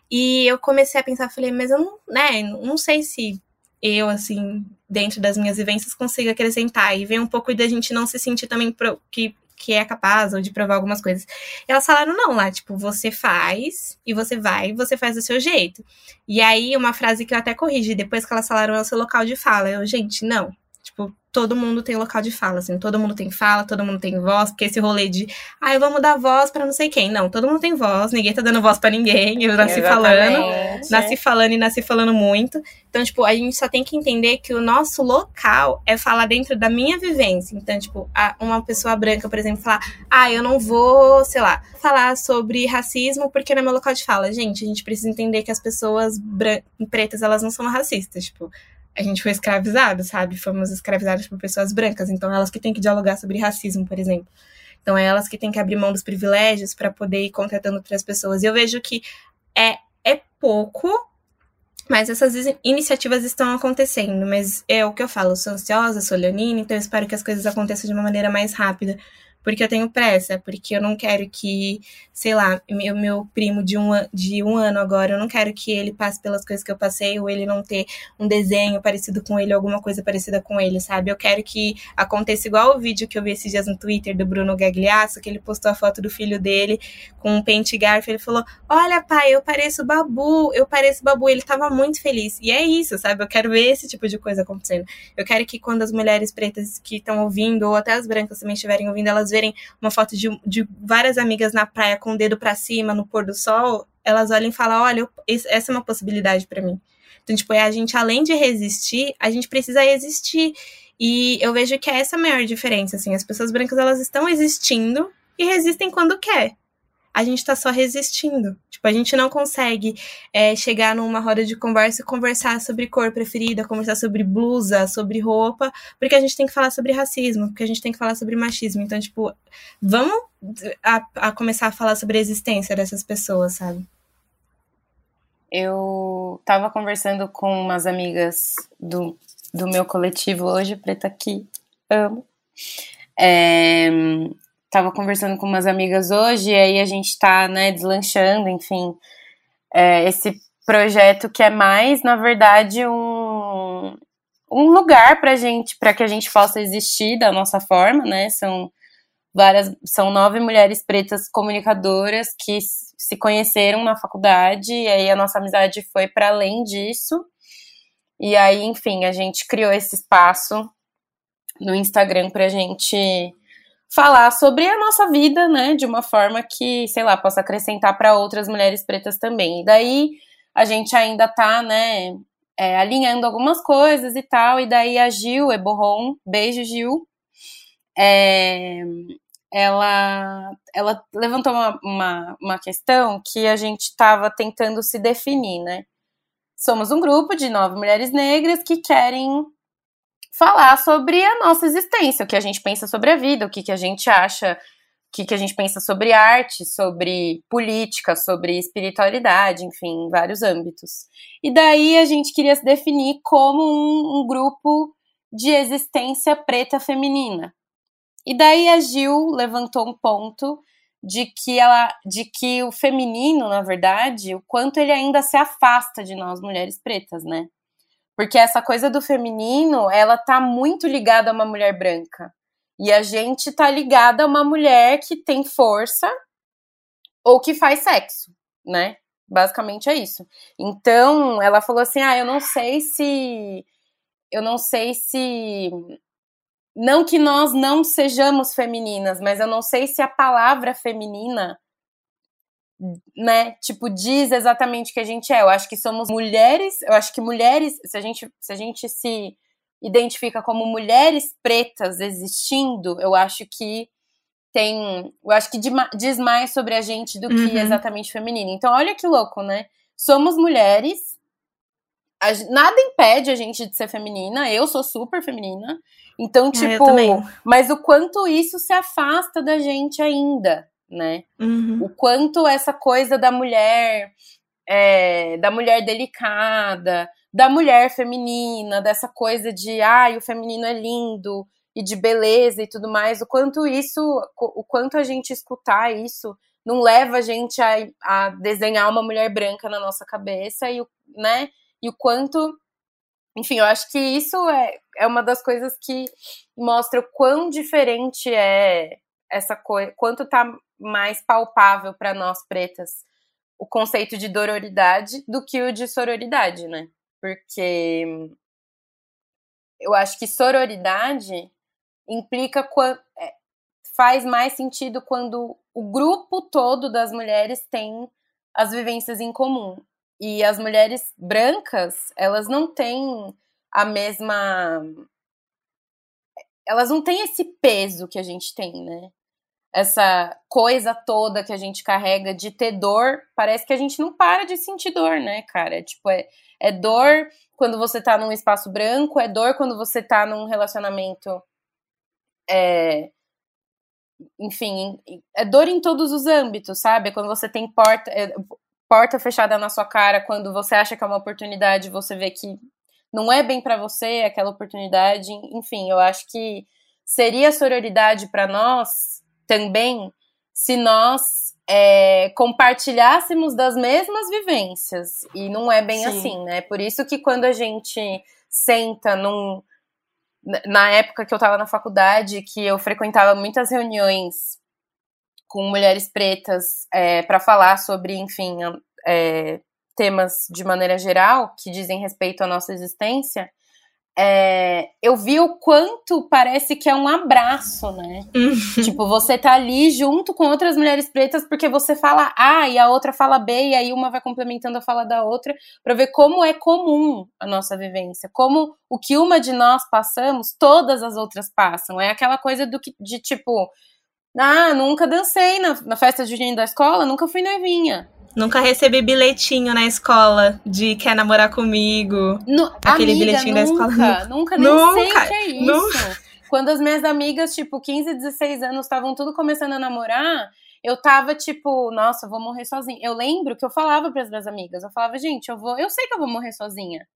Speaker 4: E eu comecei a pensar, falei, mas eu não, né, não sei se eu, assim, dentro das minhas vivências, consigo acrescentar. E vem um pouco da gente não se sentir também pro, que, que é capaz ou de provar algumas coisas. E elas falaram, não, lá, tipo, você faz e você vai e você faz do seu jeito. E aí, uma frase que eu até corrigi, depois que elas falaram é o seu local de fala. Eu, gente, não. Tipo, todo mundo tem local de fala, assim, todo mundo tem fala, todo mundo tem voz, porque esse rolê de, ah, eu vou mudar voz para não sei quem. Não, todo mundo tem voz, ninguém tá dando voz para ninguém. Eu nasci Exatamente. falando, nasci falando e nasci falando muito. Então, tipo, a gente só tem que entender que o nosso local é falar dentro da minha vivência. Então, tipo, uma pessoa branca, por exemplo, falar, ah, eu não vou, sei lá, falar sobre racismo porque não é meu local de fala. Gente, a gente precisa entender que as pessoas pretas, elas não são racistas, tipo, a gente foi escravizado, sabe? Fomos escravizados por pessoas brancas, então elas que têm que dialogar sobre racismo, por exemplo. Então é elas que têm que abrir mão dos privilégios para poder ir contratando outras pessoas. E eu vejo que é, é pouco, mas essas iniciativas estão acontecendo. Mas é o que eu falo, eu sou ansiosa, sou leonina, então eu espero que as coisas aconteçam de uma maneira mais rápida porque eu tenho pressa, porque eu não quero que, sei lá, meu, meu primo de um, de um ano agora, eu não quero que ele passe pelas coisas que eu passei, ou ele não ter um desenho parecido com ele, alguma coisa parecida com ele, sabe? Eu quero que aconteça igual o vídeo que eu vi esses dias no Twitter do Bruno Gagliasso, que ele postou a foto do filho dele com um pente garfo, ele falou, olha pai, eu pareço Babu, eu pareço Babu, ele tava muito feliz, e é isso, sabe? Eu quero ver esse tipo de coisa acontecendo. Eu quero que quando as mulheres pretas que estão ouvindo, ou até as brancas também estiverem ouvindo, elas verem uma foto de, de várias amigas na praia com o dedo para cima no pôr do sol, elas olham e falam: olha, eu, essa é uma possibilidade para mim. Então, tipo, é a gente, além de resistir, a gente precisa existir. E eu vejo que é essa a maior diferença, assim. As pessoas brancas, elas estão existindo e resistem quando quer a gente tá só resistindo. Tipo, a gente não consegue é, chegar numa roda de conversa e conversar sobre cor preferida, conversar sobre blusa, sobre roupa, porque a gente tem que falar sobre racismo, porque a gente tem que falar sobre machismo. Então, tipo, vamos a, a começar a falar sobre a existência dessas pessoas, sabe?
Speaker 3: Eu tava conversando com umas amigas do, do meu coletivo hoje, Preta Aqui, amo. É, tava conversando com umas amigas hoje, e aí a gente tá, né, deslanchando, enfim, é, esse projeto que é mais, na verdade, um, um lugar pra gente, para que a gente possa existir da nossa forma, né, são várias, são nove mulheres pretas comunicadoras que se conheceram na faculdade, e aí a nossa amizade foi para além disso, e aí, enfim, a gente criou esse espaço no Instagram pra gente falar sobre a nossa vida, né, de uma forma que, sei lá, possa acrescentar para outras mulheres pretas também. E daí a gente ainda tá, né, é, alinhando algumas coisas e tal, e daí a Gil Eborron, beijo Gil, é, ela, ela levantou uma, uma, uma questão que a gente estava tentando se definir, né? Somos um grupo de nove mulheres negras que querem falar sobre a nossa existência, o que a gente pensa sobre a vida, o que, que a gente acha, o que, que a gente pensa sobre arte, sobre política, sobre espiritualidade, enfim, vários âmbitos. E daí a gente queria se definir como um, um grupo de existência preta feminina. E daí a Gil levantou um ponto de que ela de que o feminino, na verdade, o quanto ele ainda se afasta de nós mulheres pretas, né? Porque essa coisa do feminino, ela tá muito ligada a uma mulher branca. E a gente tá ligada a uma mulher que tem força ou que faz sexo, né? Basicamente é isso. Então, ela falou assim: "Ah, eu não sei se eu não sei se não que nós não sejamos femininas, mas eu não sei se a palavra feminina né, tipo, diz exatamente o que a gente é. Eu acho que somos mulheres, eu acho que mulheres, se a gente se, a gente se identifica como mulheres pretas existindo, eu acho que tem, eu acho que diz mais sobre a gente do que uhum. exatamente feminino. Então, olha que louco, né? Somos mulheres, a, nada impede a gente de ser feminina, eu sou super feminina. Então, tipo, mas o quanto isso se afasta da gente ainda, né? Uhum. O quanto essa coisa da mulher, é, da mulher delicada, da mulher feminina, dessa coisa de, ai, ah, o feminino é lindo e de beleza e tudo mais, o quanto isso, o quanto a gente escutar isso não leva a gente a, a desenhar uma mulher branca na nossa cabeça e, né? E o quanto enfim, eu acho que isso é, é uma das coisas que mostra o quão diferente é essa coisa, quanto tá mais palpável para nós pretas o conceito de dororidade do que o de sororidade, né? Porque eu acho que sororidade implica é, faz mais sentido quando o grupo todo das mulheres tem as vivências em comum. E as mulheres brancas, elas não têm a mesma elas não têm esse peso que a gente tem, né? Essa coisa toda que a gente carrega de ter dor, parece que a gente não para de sentir dor, né, cara? Tipo, é, é dor quando você tá num espaço branco, é dor quando você tá num relacionamento. É, enfim, é dor em todos os âmbitos, sabe? Quando você tem porta, é, porta fechada na sua cara, quando você acha que é uma oportunidade, você vê que não é bem para você aquela oportunidade. Enfim, eu acho que seria sororidade para nós também se nós é, compartilhássemos das mesmas vivências. E não é bem Sim. assim, né? Por isso que quando a gente senta num. Na época que eu estava na faculdade, que eu frequentava muitas reuniões com mulheres pretas é, para falar sobre, enfim, é, temas de maneira geral que dizem respeito à nossa existência, é, eu vi o quanto parece que é um abraço, né? Uhum. tipo, você tá ali junto com outras mulheres pretas porque você fala A e a outra fala B, e aí uma vai complementando a fala da outra, para ver como é comum a nossa vivência, como o que uma de nós passamos, todas as outras passam. É aquela coisa do que, de tipo, ah, nunca dancei na, na festa junina da escola, nunca fui noivinha.
Speaker 4: Nunca recebi bilhetinho na escola de quer namorar comigo.
Speaker 3: No, aquele amiga, bilhetinho nunca, da escola. Nunca, nem nunca, sei o que é isso. Nunca. Quando as minhas amigas, tipo, 15, 16 anos, estavam tudo começando a namorar, eu tava tipo, nossa, eu vou morrer sozinha. Eu lembro que eu falava para as minhas amigas, eu falava, gente, eu vou, eu sei que eu vou morrer sozinha.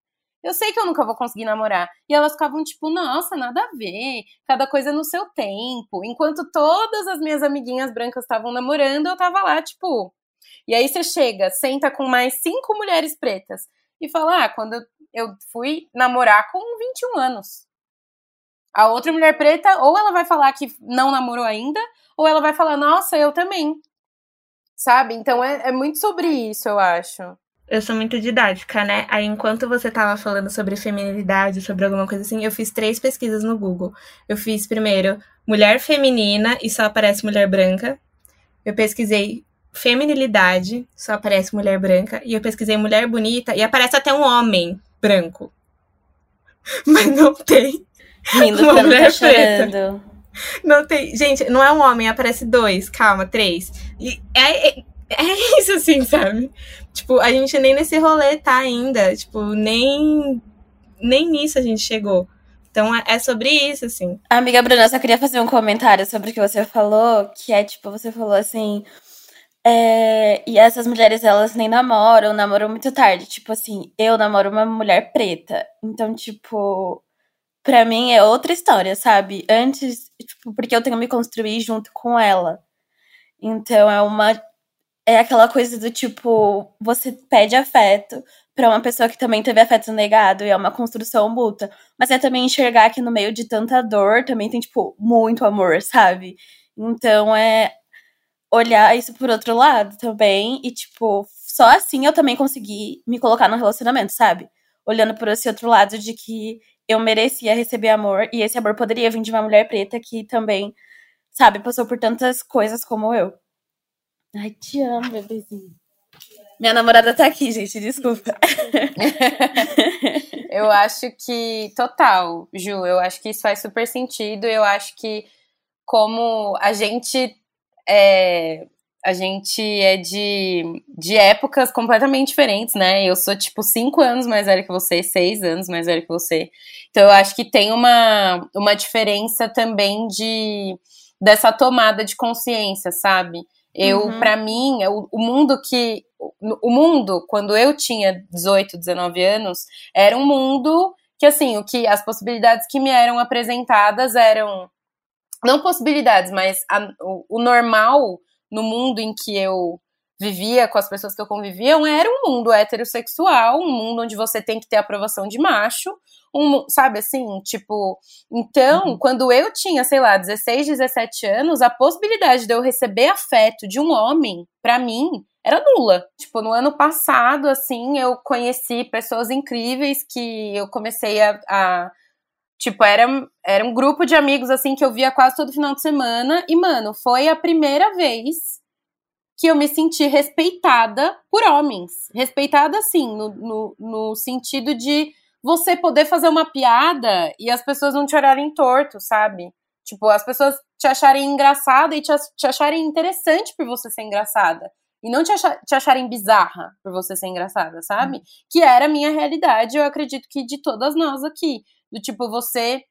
Speaker 3: Eu sei que eu nunca vou conseguir namorar. E elas ficavam tipo, nossa, nada a ver. Cada coisa no seu tempo. Enquanto todas as minhas amiguinhas brancas estavam namorando, eu tava lá, tipo, e aí você chega, senta com mais cinco mulheres pretas e fala: Ah, quando eu fui namorar com 21 anos. A outra mulher preta, ou ela vai falar que não namorou ainda, ou ela vai falar: Nossa, eu também. Sabe? Então é, é muito sobre isso, eu acho.
Speaker 4: Eu sou muito didática, né? Aí, enquanto você tava falando sobre feminilidade, sobre alguma coisa assim, eu fiz três pesquisas no Google. Eu fiz primeiro mulher feminina e só aparece mulher branca. Eu pesquisei feminilidade, só aparece mulher branca. E eu pesquisei mulher bonita e aparece até um homem branco. Mas não tem.
Speaker 5: Rindo uma mulher tá preta.
Speaker 4: Não tem. Gente, não é um homem, aparece dois, calma, três. E é, é, é isso, assim, sabe? Tipo, a gente nem nesse rolê tá ainda. Tipo, nem, nem nisso a gente chegou. Então é, é sobre isso, assim.
Speaker 5: Amiga Bruna, eu só queria fazer um comentário sobre o que você falou, que é tipo, você falou assim. É, e essas mulheres, elas nem namoram, namoram muito tarde. Tipo assim, eu namoro uma mulher preta. Então, tipo, pra mim é outra história, sabe? Antes, tipo, porque eu tenho que me construir junto com ela. Então é uma. É aquela coisa do tipo, você pede afeto para uma pessoa que também teve afeto negado e é uma construção mútua. Mas é também enxergar que no meio de tanta dor também tem, tipo, muito amor, sabe? Então é olhar isso por outro lado também. E, tipo, só assim eu também consegui me colocar no relacionamento, sabe? olhando por esse outro lado de que eu merecia receber amor e esse amor poderia vir de uma mulher preta que também, sabe, passou por tantas coisas como eu. Ai, te amo, bebezinho. Minha namorada tá aqui, gente, desculpa.
Speaker 3: eu acho que, total, Ju, eu acho que isso faz super sentido. Eu acho que, como a gente é, a gente é de, de épocas completamente diferentes, né? Eu sou, tipo, cinco anos mais velha que você, seis anos mais velha que você. Então, eu acho que tem uma, uma diferença também de dessa tomada de consciência, sabe? Eu, uhum. para mim, o, o mundo que. O mundo, quando eu tinha 18, 19 anos, era um mundo que, assim, o que as possibilidades que me eram apresentadas eram. Não possibilidades, mas a, o, o normal no mundo em que eu vivia com as pessoas que eu convivia, era um mundo heterossexual, um mundo onde você tem que ter aprovação de macho, um, sabe assim, tipo, então, uhum. quando eu tinha, sei lá, 16, 17 anos, a possibilidade de eu receber afeto de um homem, para mim, era nula. Tipo, no ano passado, assim, eu conheci pessoas incríveis que eu comecei a, a Tipo, era, era um grupo de amigos, assim, que eu via quase todo final de semana. E, mano, foi a primeira vez que eu me senti respeitada por homens. Respeitada, assim, no, no, no sentido de você poder fazer uma piada e as pessoas não te olharem torto, sabe? Tipo, as pessoas te acharem engraçada e te, te acharem interessante por você ser engraçada. E não te, achar, te acharem bizarra por você ser engraçada, sabe? Hum. Que era a minha realidade, eu acredito que de todas nós aqui. Do tipo, você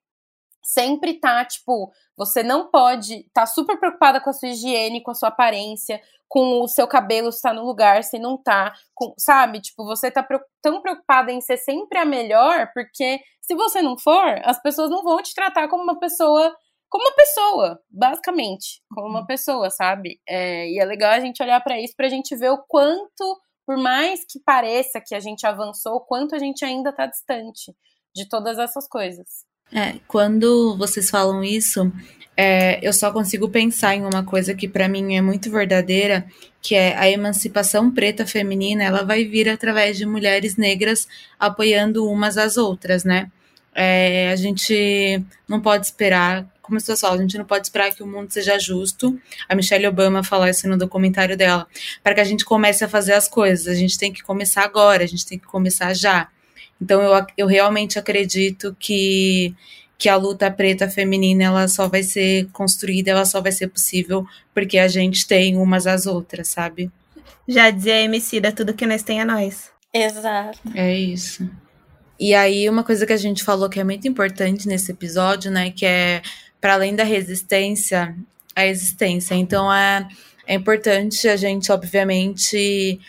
Speaker 3: sempre tá, tipo, você não pode tá super preocupada com a sua higiene, com a sua aparência, com o seu cabelo estar no lugar, se não tá, com, sabe? Tipo, você tá tão preocupada em ser sempre a melhor, porque se você não for, as pessoas não vão te tratar como uma pessoa, como uma pessoa, basicamente, como uma pessoa, sabe? É, e é legal a gente olhar para isso pra gente ver o quanto, por mais que pareça que a gente avançou, o quanto a gente ainda tá distante de todas essas coisas.
Speaker 2: É, quando vocês falam isso, é, eu só consigo pensar em uma coisa que para mim é muito verdadeira, que é a emancipação preta feminina, ela vai vir através de mulheres negras apoiando umas às outras, né? É, a gente não pode esperar, como as pessoas falam, a gente não pode esperar que o mundo seja justo. A Michelle Obama falou isso no documentário dela, para que a gente comece a fazer as coisas. A gente tem que começar agora, a gente tem que começar já. Então eu, eu realmente acredito que, que a luta preta feminina ela só vai ser construída, ela só vai ser possível porque a gente tem umas às outras, sabe?
Speaker 4: Já dizia a Emicida, tudo que nós tem é nós.
Speaker 5: Exato.
Speaker 2: É isso. E aí, uma coisa que a gente falou que é muito importante nesse episódio, né, que é para além da resistência, a existência. Então é, é importante a gente, obviamente,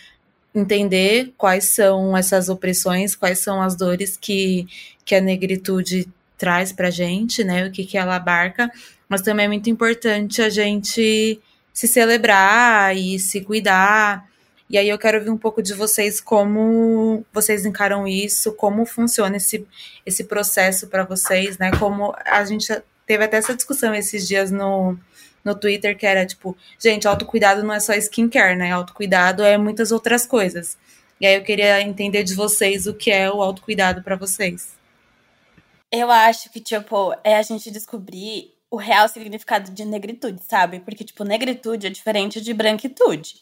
Speaker 2: entender quais são essas opressões, quais são as dores que, que a negritude traz pra gente, né? O que, que ela abarca, mas também é muito importante a gente se celebrar e se cuidar. E aí eu quero ouvir um pouco de vocês como vocês encaram isso, como funciona esse, esse processo para vocês, né? Como a gente teve até essa discussão esses dias no, no Twitter que era tipo, gente, autocuidado não é só skincare, né? Autocuidado é muitas outras coisas. E aí eu queria entender de vocês o que é o autocuidado para vocês.
Speaker 5: Eu acho que, tipo, é a gente descobrir o real significado de negritude, sabe? Porque, tipo, negritude é diferente de branquitude.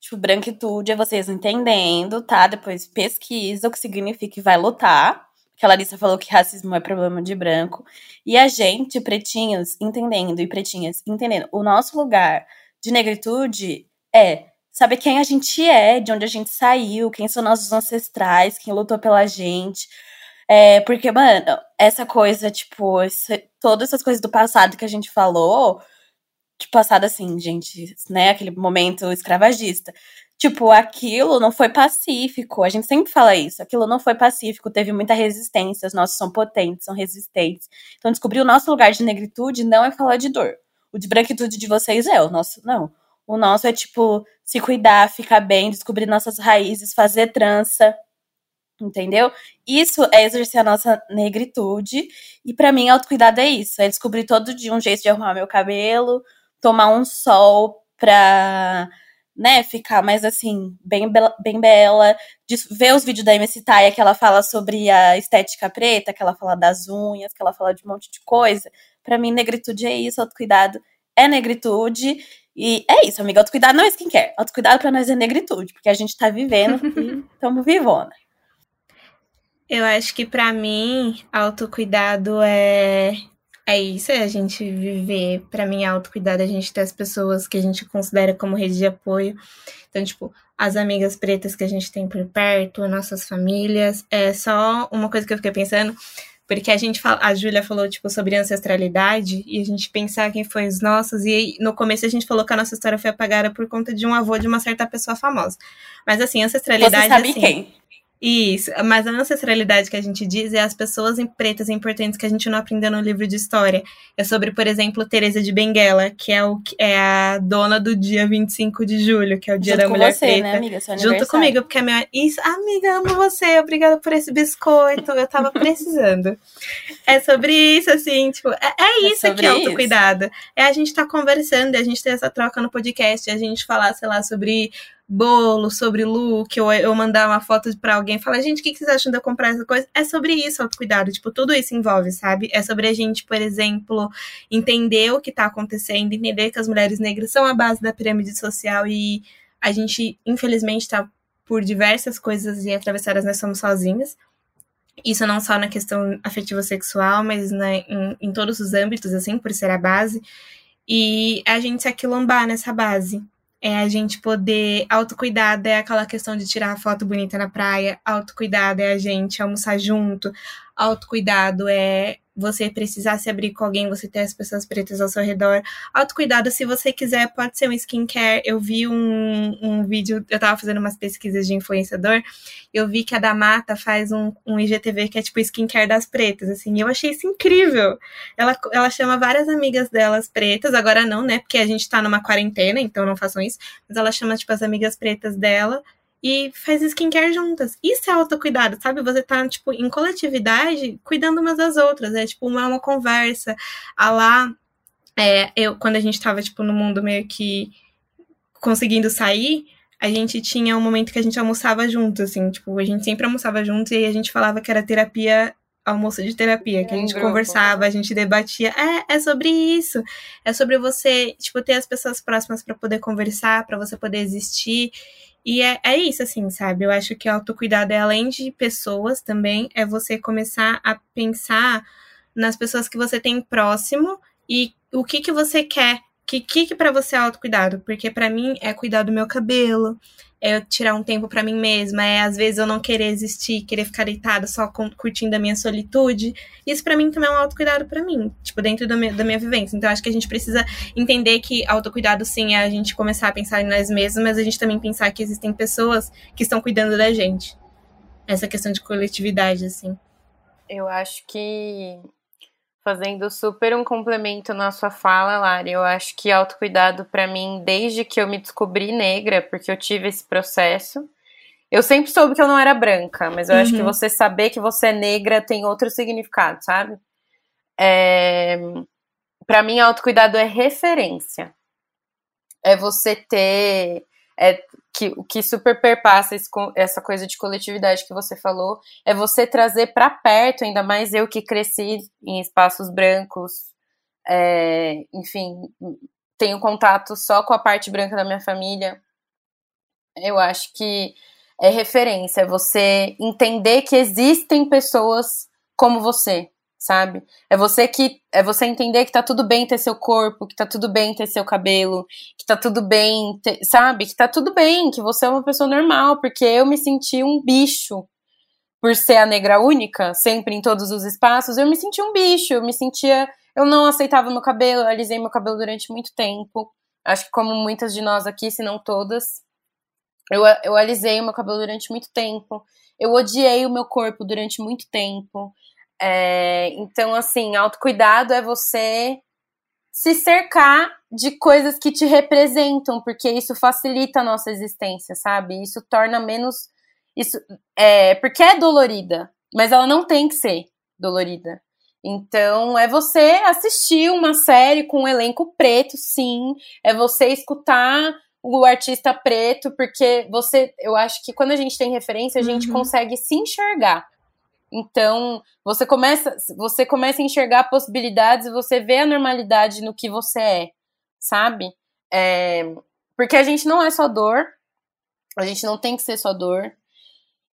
Speaker 5: Tipo, branquitude é vocês entendendo, tá? Depois pesquisa o que significa e vai lutar que a Larissa falou que racismo é problema de branco. E a gente, pretinhos, entendendo, e pretinhas, entendendo, o nosso lugar de negritude é saber quem a gente é, de onde a gente saiu, quem são nossos ancestrais, quem lutou pela gente. É, porque, mano, essa coisa, tipo, esse, todas essas coisas do passado que a gente falou, de passado assim, gente, né, aquele momento escravagista. Tipo, aquilo não foi pacífico. A gente sempre fala isso. Aquilo não foi pacífico, teve muita resistência. Os nossos são potentes, são resistentes. Então, descobrir o nosso lugar de negritude não é falar de dor. O de branquitude de vocês é, o nosso não. O nosso é, tipo, se cuidar, ficar bem, descobrir nossas raízes, fazer trança. Entendeu? Isso é exercer a nossa negritude. E para mim, autocuidado é isso. É descobrir todo dia um jeito de arrumar meu cabelo, tomar um sol pra né, ficar mais assim, bem, bem bela, de ver os vídeos da MC Taya que ela fala sobre a estética preta, que ela fala das unhas, que ela fala de um monte de coisa. Para mim, negritude é isso, autocuidado é negritude. E é isso, amiga. Autocuidado não é skincare. Autocuidado para nós é negritude, porque a gente tá vivendo e estamos vivona.
Speaker 4: Eu acho que para mim, autocuidado é é isso, é a gente viver. Para mim, autocuidado é a gente ter as pessoas que a gente considera como rede de apoio. Então, tipo, as amigas pretas que a gente tem por perto, nossas famílias. É só uma coisa que eu fiquei pensando, porque a gente fala, a Júlia falou, tipo, sobre ancestralidade, e a gente pensar quem foi os nossos, e no começo a gente falou que a nossa história foi apagada por conta de um avô de uma certa pessoa famosa. Mas assim, ancestralidade. Você
Speaker 5: sabe
Speaker 4: assim,
Speaker 5: quem?
Speaker 4: Isso, mas a ancestralidade que a gente diz é as pessoas pretas importantes que a gente não aprendeu no livro de história. É sobre, por exemplo, Teresa de Benguela, que é, o, é a dona do dia 25 de julho, que é o dia
Speaker 5: Junto
Speaker 4: da mulher
Speaker 5: você,
Speaker 4: preta.
Speaker 5: Né, amiga?
Speaker 4: Junto comigo, porque a minha. Isso, amiga, amo você, obrigada por esse biscoito, eu tava precisando. é sobre isso, assim, tipo, é, é isso é aqui, autocuidado. É a gente tá conversando, e a gente ter essa troca no podcast, a gente falar, sei lá, sobre bolo, sobre look, ou eu mandar uma foto para alguém e falar, gente, o que, vocês acham de eu comprar essa coisa? É sobre isso, autocuidado. Tipo, tudo isso envolve, sabe? É sobre a gente, por exemplo, entender o que tá acontecendo, entender que as mulheres negras são a base da pirâmide social e a gente, infelizmente, tá por diversas coisas e atravessadas nós somos sozinhas. Isso não só na questão afetiva sexual, mas né, em, em todos os âmbitos, assim, por ser a base. E a gente se aquilombar nessa base é a gente poder. Autocuidado é aquela questão de tirar a foto bonita na praia, autocuidado é a gente almoçar junto, autocuidado é você precisar se abrir com alguém, você ter as pessoas pretas ao seu redor. Autocuidado, se você quiser, pode ser um skincare. Eu vi um, um vídeo, eu tava fazendo umas pesquisas de influenciador, eu vi que a Damata faz um, um IGTV que é tipo skincare das pretas, assim, e eu achei isso incrível. Ela, ela chama várias amigas delas pretas, agora não, né, porque a gente tá numa quarentena, então não façam isso, mas ela chama, tipo, as amigas pretas dela e faz skincare juntas. Isso é autocuidado, sabe? Você tá, tipo, em coletividade, cuidando umas das outras. É tipo uma, uma conversa. A lá, é, eu, quando a gente tava, tipo, no mundo meio que conseguindo sair, a gente tinha um momento que a gente almoçava junto, assim, tipo, a gente sempre almoçava junto e a gente falava que era terapia almoço de terapia, que a gente conversava, a gente debatia. É, é sobre isso. É sobre você, tipo, ter as pessoas próximas para poder conversar, para você poder existir. E é, é isso, assim, sabe? Eu acho que o autocuidado é além de pessoas também, é você começar a pensar nas pessoas que você tem próximo e o que que você quer. Que que, que para você é autocuidado? Porque para mim é cuidar do meu cabelo, é tirar um tempo para mim mesma, é às vezes eu não querer existir, querer ficar deitada só curtindo a minha solitude. Isso para mim também é um autocuidado para mim, tipo, dentro meu, da minha vivência. Então acho que a gente precisa entender que autocuidado sim é a gente começar a pensar em nós mesmos, mas a gente também pensar que existem pessoas que estão cuidando da gente. Essa questão de coletividade, assim.
Speaker 3: Eu acho que fazendo super um complemento na sua fala, Lari. Eu acho que autocuidado para mim, desde que eu me descobri negra, porque eu tive esse processo. Eu sempre soube que eu não era branca, mas eu uhum. acho que uhum. você saber que você é negra tem outro significado, sabe? É... Para mim, autocuidado é referência. É você ter é, que o que super perpassa esse, essa coisa de coletividade que você falou é você trazer para perto, ainda mais eu que cresci em espaços brancos, é, enfim, tenho contato só com a parte branca da minha família. Eu acho que é referência, é você entender que existem pessoas como você, sabe? É você que é você entender que tá tudo bem ter seu corpo, que tá tudo bem ter seu cabelo, que tá tudo bem, ter, sabe? Que tá tudo bem, que você é uma pessoa normal, porque eu me senti um bicho por ser a negra única, sempre em todos os espaços, eu me senti um bicho, eu me sentia, eu não aceitava meu cabelo, eu alisei meu cabelo durante muito tempo. Acho que como muitas de nós aqui, se não todas, eu, eu alisei meu cabelo durante muito tempo. Eu odiei o meu corpo durante muito tempo. É, então, assim, autocuidado é você se cercar de coisas que te representam, porque isso facilita a nossa existência, sabe? Isso torna menos. Isso, é, porque é dolorida, mas ela não tem que ser dolorida. Então, é você assistir uma série com um elenco preto, sim. É você escutar o artista preto, porque você, eu acho que quando a gente tem referência, a gente
Speaker 4: Uhum.
Speaker 3: consegue se enxergar. Então, você começa, você começa a enxergar possibilidades e você vê a normalidade no que você é, sabe? É, porque a gente não é só dor, a gente não tem que ser só dor.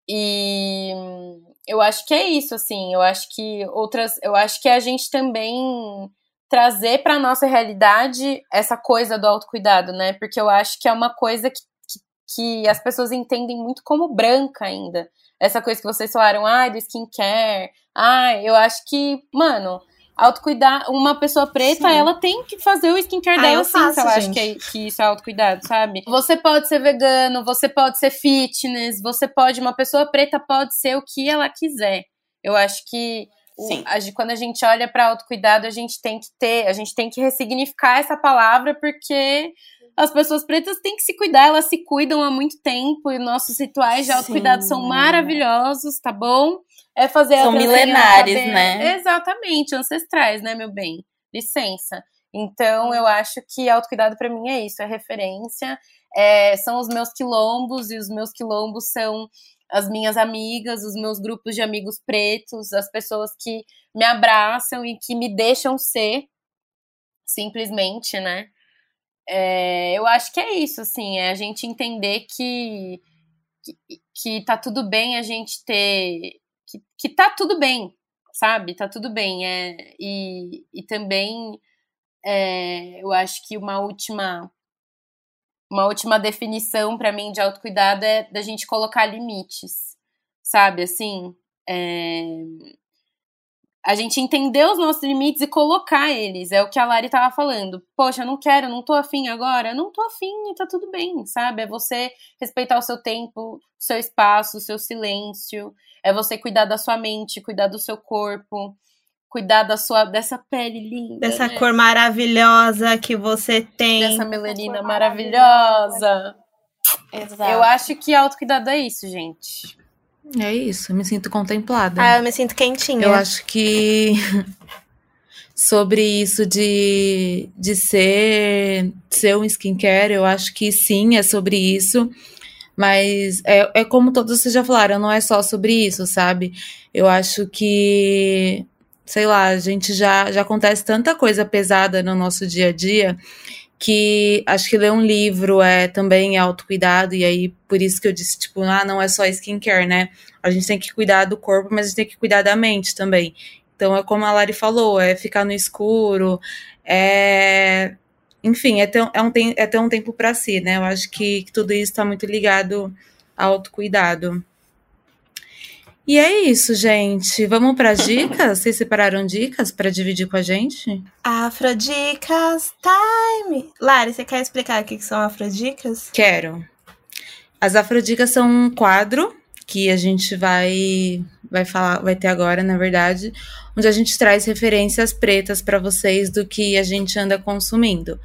Speaker 3: E eu acho que é isso, assim. Eu acho que outras. Eu acho que a gente também trazer para nossa realidade essa coisa do autocuidado, né? Porque eu acho que é uma coisa que, que, que as pessoas entendem muito como branca ainda. Essa coisa que vocês falaram, ai, ah, do skincare. Ai, eu acho que, mano, autocuidar, uma pessoa preta,
Speaker 4: Sim.
Speaker 3: ela tem que fazer o skincare
Speaker 4: Ah,
Speaker 3: dela
Speaker 4: eu
Speaker 3: sim,
Speaker 4: faço,
Speaker 3: acha
Speaker 4: gente.
Speaker 3: que, é- que isso é autocuidado, sabe? Você pode ser vegano, você pode ser fitness, você pode, uma pessoa preta pode ser o que ela quiser. Eu acho que o- a quando a gente olha para autocuidado, a gente tem que ter, a gente tem que ressignificar essa palavra, porque as pessoas pretas têm que se cuidar, elas se cuidam há muito tempo, e nossos rituais de autocuidado
Speaker 5: Sim.
Speaker 3: são maravilhosos, tá bom? É fazer
Speaker 5: São milenares, né?
Speaker 3: Exatamente, ancestrais, né, meu bem? Licença. Então, eu acho que autocuidado para mim é isso, é referência, é, são os meus quilombos, e os meus quilombos são as minhas amigas, os meus grupos de amigos pretos, as pessoas que me abraçam e que me deixam ser, simplesmente, né? É, eu acho que é isso, assim, é a gente entender que, que, que tá tudo bem a gente ter. Que, que tá tudo bem, sabe? Tá tudo bem. É, e, e também é, eu acho que uma última. Uma última definição para mim de autocuidado é da gente colocar limites, sabe? Assim, é, a gente entender os nossos limites e colocar eles. É o que a Lari tava falando. Poxa, eu não quero, não tô afim agora. Não tô afim e tá tudo bem, sabe? É você respeitar o seu tempo, o seu espaço, o seu silêncio. É você cuidar da sua mente, cuidar do seu corpo, cuidar da sua dessa pele linda.
Speaker 4: Dessa
Speaker 3: né?
Speaker 4: cor maravilhosa que você tem.
Speaker 3: dessa melanina
Speaker 5: cor
Speaker 3: maravilhosa.
Speaker 5: Exato.
Speaker 3: Eu acho que autocuidado é isso, gente.
Speaker 2: É isso, eu me sinto contemplada.
Speaker 4: Ah, eu me sinto quentinha.
Speaker 2: Eu acho que sobre isso de, de ser, ser um skincare, eu acho que sim, é sobre isso. Mas é, é como todos vocês já falaram, não é só sobre isso, sabe? Eu acho que, sei lá, a gente já, já acontece tanta coisa pesada no nosso dia a dia que acho que ler um livro é também autocuidado, e aí por isso que eu disse, tipo, ah, não é só skincare, né? A gente tem que cuidar do corpo, mas a gente tem que cuidar da mente também. Então é como a Lari falou, é ficar no escuro, é. Enfim, é ter, é um, é ter um tempo para si, né? Eu acho que, que tudo isso está muito ligado ao autocuidado. E é isso, gente. Vamos para as dicas? Vocês separaram dicas para dividir com a gente?
Speaker 4: Afrodicas Time. Lari, você quer explicar o que que são afrodicas?
Speaker 2: Quero. As Afrodicas são um quadro que a gente vai vai falar, vai ter agora, na verdade, onde a gente traz referências pretas para vocês do que a gente anda consumindo.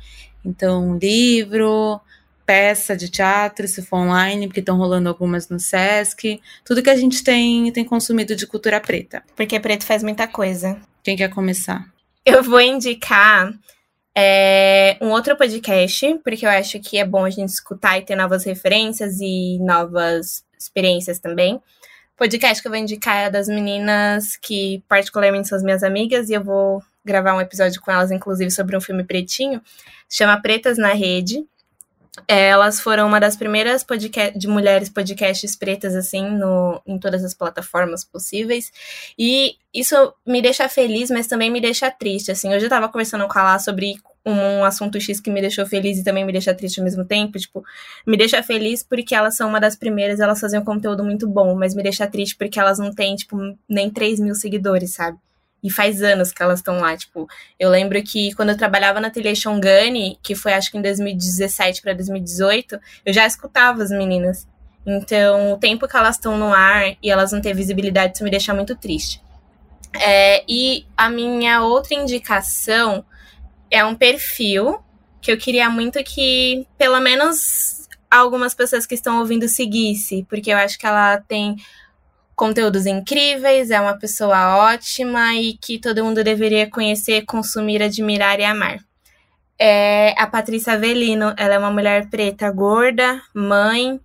Speaker 2: Então, livro, peça de teatro, se for online, porque estão rolando algumas no SESC, tudo que a gente tem tem consumido de cultura preta.
Speaker 4: Porque preto faz muita coisa.
Speaker 2: Quem quer começar?
Speaker 4: Eu vou indicar é, um outro podcast, porque eu acho que é bom a gente escutar e ter novas referências e novas experiências também. O podcast que eu vou indicar é das meninas que particularmente são as minhas amigas, e eu vou gravar um episódio com elas, inclusive, sobre um filme pretinho. Chama Pretas na Rede. Elas foram uma das primeiras de mulheres podcasts pretas, assim, no, em todas as plataformas possíveis. E isso me deixa feliz, mas também me deixa triste, assim. Hoje eu tava conversando com a Lá sobre um, assunto X que me deixou feliz e também me deixa triste ao mesmo tempo. Tipo, me deixa feliz porque elas são uma das primeiras, elas fazem um conteúdo muito bom, mas me deixa triste porque elas não têm, tipo, nem 3 mil seguidores, sabe? E faz anos que elas estão lá, tipo, eu lembro que quando eu trabalhava na Ateliê Shongani, que foi acho que em 2017 para 2018, eu já escutava as meninas. Então, o tempo que elas estão no ar e elas não têm visibilidade, isso me deixa muito triste. É, e a minha outra indicação é um perfil que eu queria muito que, pelo menos, algumas pessoas que estão ouvindo seguisse, porque eu acho que ela tem conteúdos incríveis, é uma pessoa ótima e que todo mundo deveria conhecer, consumir, admirar e amar. é a Patrícia Avelino. Ela é uma mulher preta gorda, mãe.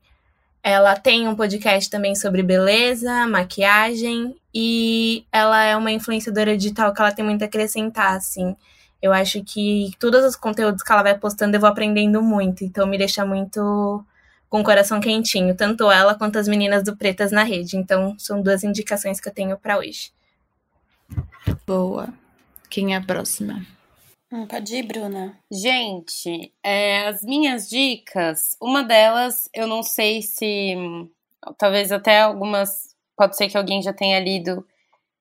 Speaker 4: Ela tem um podcast também sobre beleza, maquiagem e ela é uma influenciadora digital que ela tem muito a acrescentar, assim. Eu acho que todos os conteúdos que ela vai postando eu vou aprendendo muito, então me deixa muito com o coração quentinho, tanto ela quanto as meninas do Pretas na Rede. Então, são duas indicações que eu tenho para hoje.
Speaker 2: Boa. Quem é a próxima?
Speaker 5: Hum, pode ir, Bruna.
Speaker 3: Gente, é, as minhas dicas, uma delas, eu não sei se. Talvez até algumas. Pode ser que alguém já tenha lido,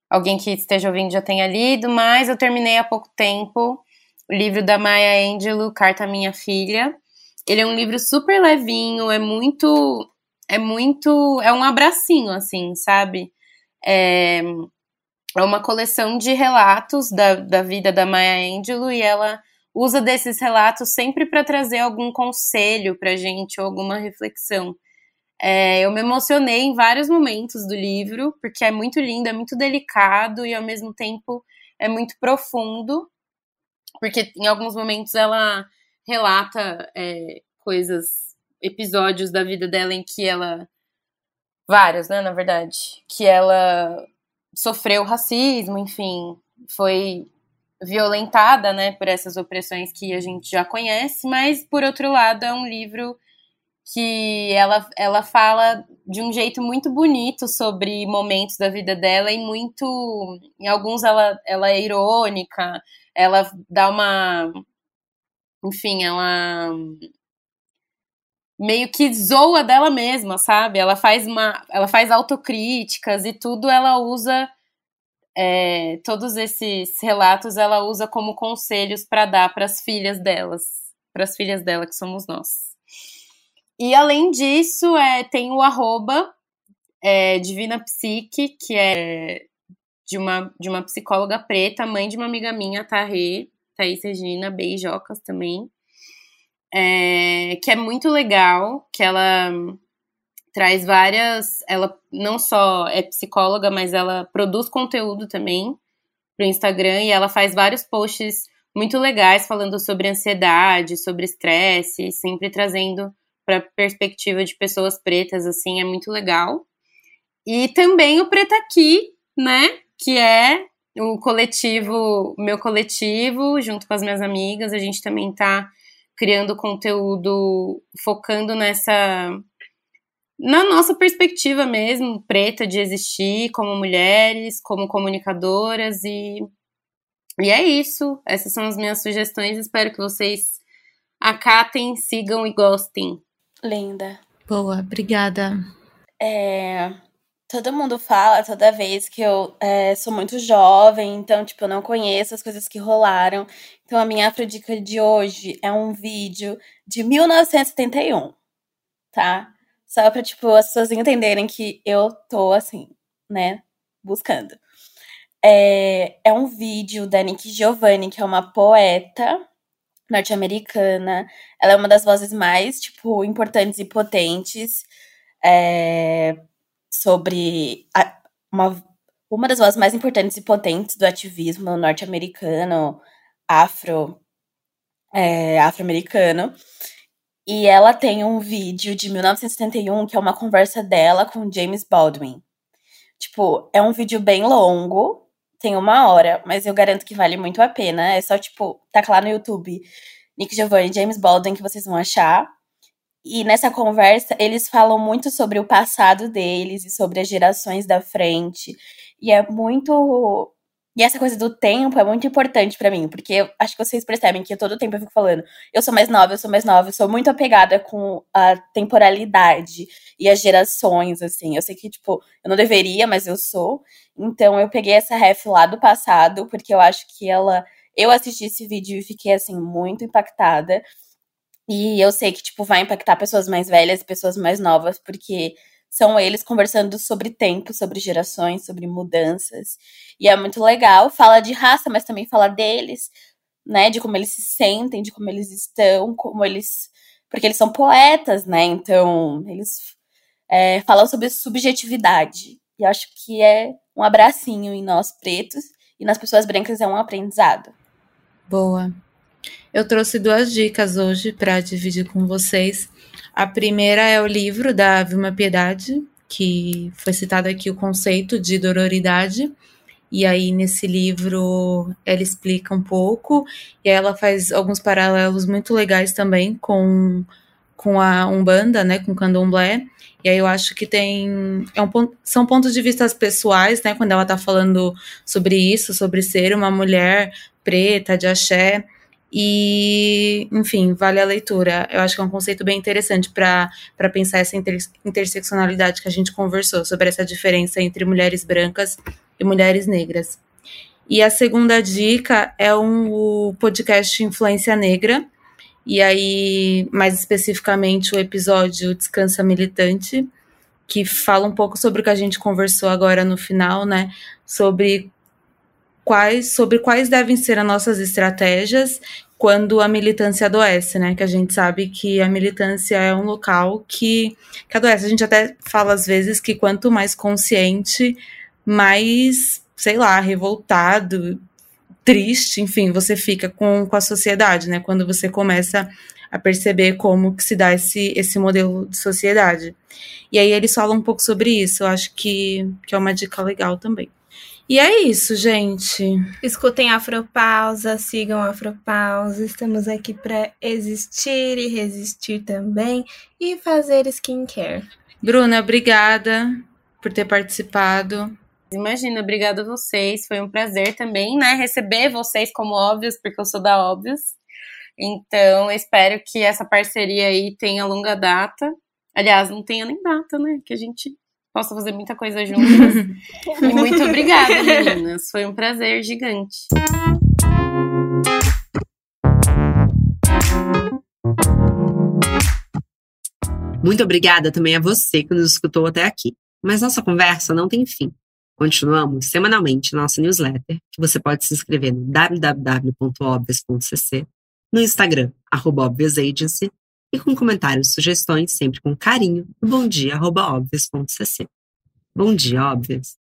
Speaker 3: alguém que esteja ouvindo já tenha lido, mas eu terminei há pouco tempo o livro da Maya Angelou, Carta à Minha Filha. Ele é um livro super levinho, é muito. É muito. É um abracinho, assim, sabe? É, é uma coleção de relatos da, da vida da Maya Angelou e ela usa desses relatos sempre para trazer algum conselho para gente ou alguma reflexão. É, eu me emocionei em vários momentos do livro, porque é muito lindo, é muito delicado e ao mesmo tempo é muito profundo, porque em alguns momentos ela relata é, coisas, episódios da vida dela em que ela. Vários, né, na verdade. Que ela sofreu racismo, enfim, foi violentada, né, por essas opressões que a gente já conhece, mas por outro lado é um livro que ela, ela fala de um jeito muito bonito sobre momentos da vida dela e muito, em alguns ela, ela é irônica, ela dá uma, enfim, ela meio que zoa dela mesma, sabe? Ela faz uma, ela faz autocríticas e tudo ela usa é, todos esses relatos ela usa como conselhos para dar para as filhas delas, para as filhas dela que somos nós. E além disso, é, tem o arroba é, Divina Psique, que é de uma, de uma psicóloga preta, mãe de uma amiga minha, Tarrê, Thaís Regina, beijocas também é, que é muito legal, que ela traz várias. Ela não só é psicóloga, mas ela produz conteúdo também para o Instagram e ela faz vários posts muito legais falando sobre ansiedade, sobre estresse, sempre trazendo para perspectiva de pessoas pretas, assim, é muito legal. E também o Preta Aqui, né? Que é o coletivo, meu coletivo, junto com as minhas amigas, a gente também tá criando conteúdo focando nessa na nossa perspectiva mesmo, preta de existir como mulheres, como comunicadoras e e é isso. Essas são as minhas sugestões. Espero que vocês acatem, sigam e gostem.
Speaker 5: Linda.
Speaker 2: Boa, obrigada.
Speaker 5: É, todo mundo fala toda vez que eu é, sou muito jovem, então, tipo, eu não conheço as coisas que rolaram. Então, a minha afrodica de hoje é um vídeo de 1971, tá? Só pra, tipo, as pessoas entenderem que eu tô, assim, né, buscando. É, é um vídeo da Nick Giovanni, que é uma poeta norte-americana. Ela é uma das vozes mais, tipo, importantes e potentes. É, sobre a, uma, uma das vozes mais importantes e potentes do ativismo norte-americano, afro, é, afro-americano. E ela tem um vídeo de 1971 que é uma conversa dela com James Baldwin. Tipo, é um vídeo bem longo, tem uma hora, mas eu garanto que vale muito a pena. É só, tipo, tá lá no YouTube, Nick Giovanni James Baldwin, que vocês vão achar. E nessa conversa, eles falam muito sobre o passado deles e sobre as gerações da frente. E é muito. E essa coisa do tempo é muito importante para mim, porque eu acho que vocês percebem que todo tempo eu fico falando, eu sou mais nova, eu sou mais nova, eu sou muito apegada com a temporalidade e as gerações, assim. Eu sei que, tipo, eu não deveria, mas eu sou. Então eu peguei essa ref lá do passado, porque eu acho que ela. Eu assisti esse vídeo e fiquei, assim, muito impactada. E eu sei que, tipo, vai impactar pessoas mais velhas e pessoas mais novas, porque são eles conversando sobre tempo, sobre gerações, sobre mudanças. E é muito legal. Fala de raça, mas também fala deles, né? De como eles se sentem, de como eles estão, como eles. Porque eles são poetas, né? Então, eles é, falam sobre subjetividade. E acho que é um abracinho em nós pretos, e nas pessoas brancas é um aprendizado.
Speaker 2: Boa. Eu trouxe duas dicas hoje para dividir com vocês. A primeira é o livro da Vilma Piedade, que foi citado aqui o conceito de dororidade. E aí, nesse livro, ela explica um pouco, e ela faz alguns paralelos muito legais também com, com a Umbanda, né, com o Candomblé. E aí eu acho que tem. É um são pontos de vista pessoais, né? Quando ela tá falando sobre isso, sobre ser uma mulher preta, de axé. E, enfim, vale a leitura. Eu acho que é um conceito bem interessante para pensar essa inter, interseccionalidade que a gente conversou, sobre essa diferença entre mulheres brancas e mulheres negras. E a segunda dica é um, o podcast Influência Negra, e aí, mais especificamente, o episódio Descansa Militante, que fala um pouco sobre o que a gente conversou agora no final, né? Sobre quais, sobre quais devem ser as nossas estratégias quando a militância adoece, né? Que a gente sabe que a militância é um local que, que adoece. A gente até fala às vezes que quanto mais consciente, mais, sei lá, revoltado, triste, enfim, você fica com, com a sociedade, né? Quando você começa a perceber como que se dá esse, esse modelo de sociedade. E aí eles falam um pouco sobre isso, eu acho que, que é uma dica legal também. E é isso, gente.
Speaker 4: Escutem Afropausa, sigam Afropausa. Estamos aqui para existir e resistir também e fazer skincare.
Speaker 2: Bruna, obrigada por ter participado.
Speaker 3: Imagina, obrigada a vocês. Foi um prazer também, né, receber vocês como óbvios, porque eu sou da Óbvios. Então, espero que essa parceria aí tenha longa data. Aliás, não tenha nem data, né? Que a gente possa fazer muita coisa juntas. e muito obrigada, meninas. Foi um prazer gigante.
Speaker 1: Muito obrigada também a você que nos escutou até aqui. Mas nossa conversa não tem fim. Continuamos semanalmente nossa newsletter, que você pode se inscrever no www.obvious.cc, no Instagram, arroba Agency, e com comentários sugestões, sempre com carinho, no bomdia.obvious.cc. Bom dia, óbvios!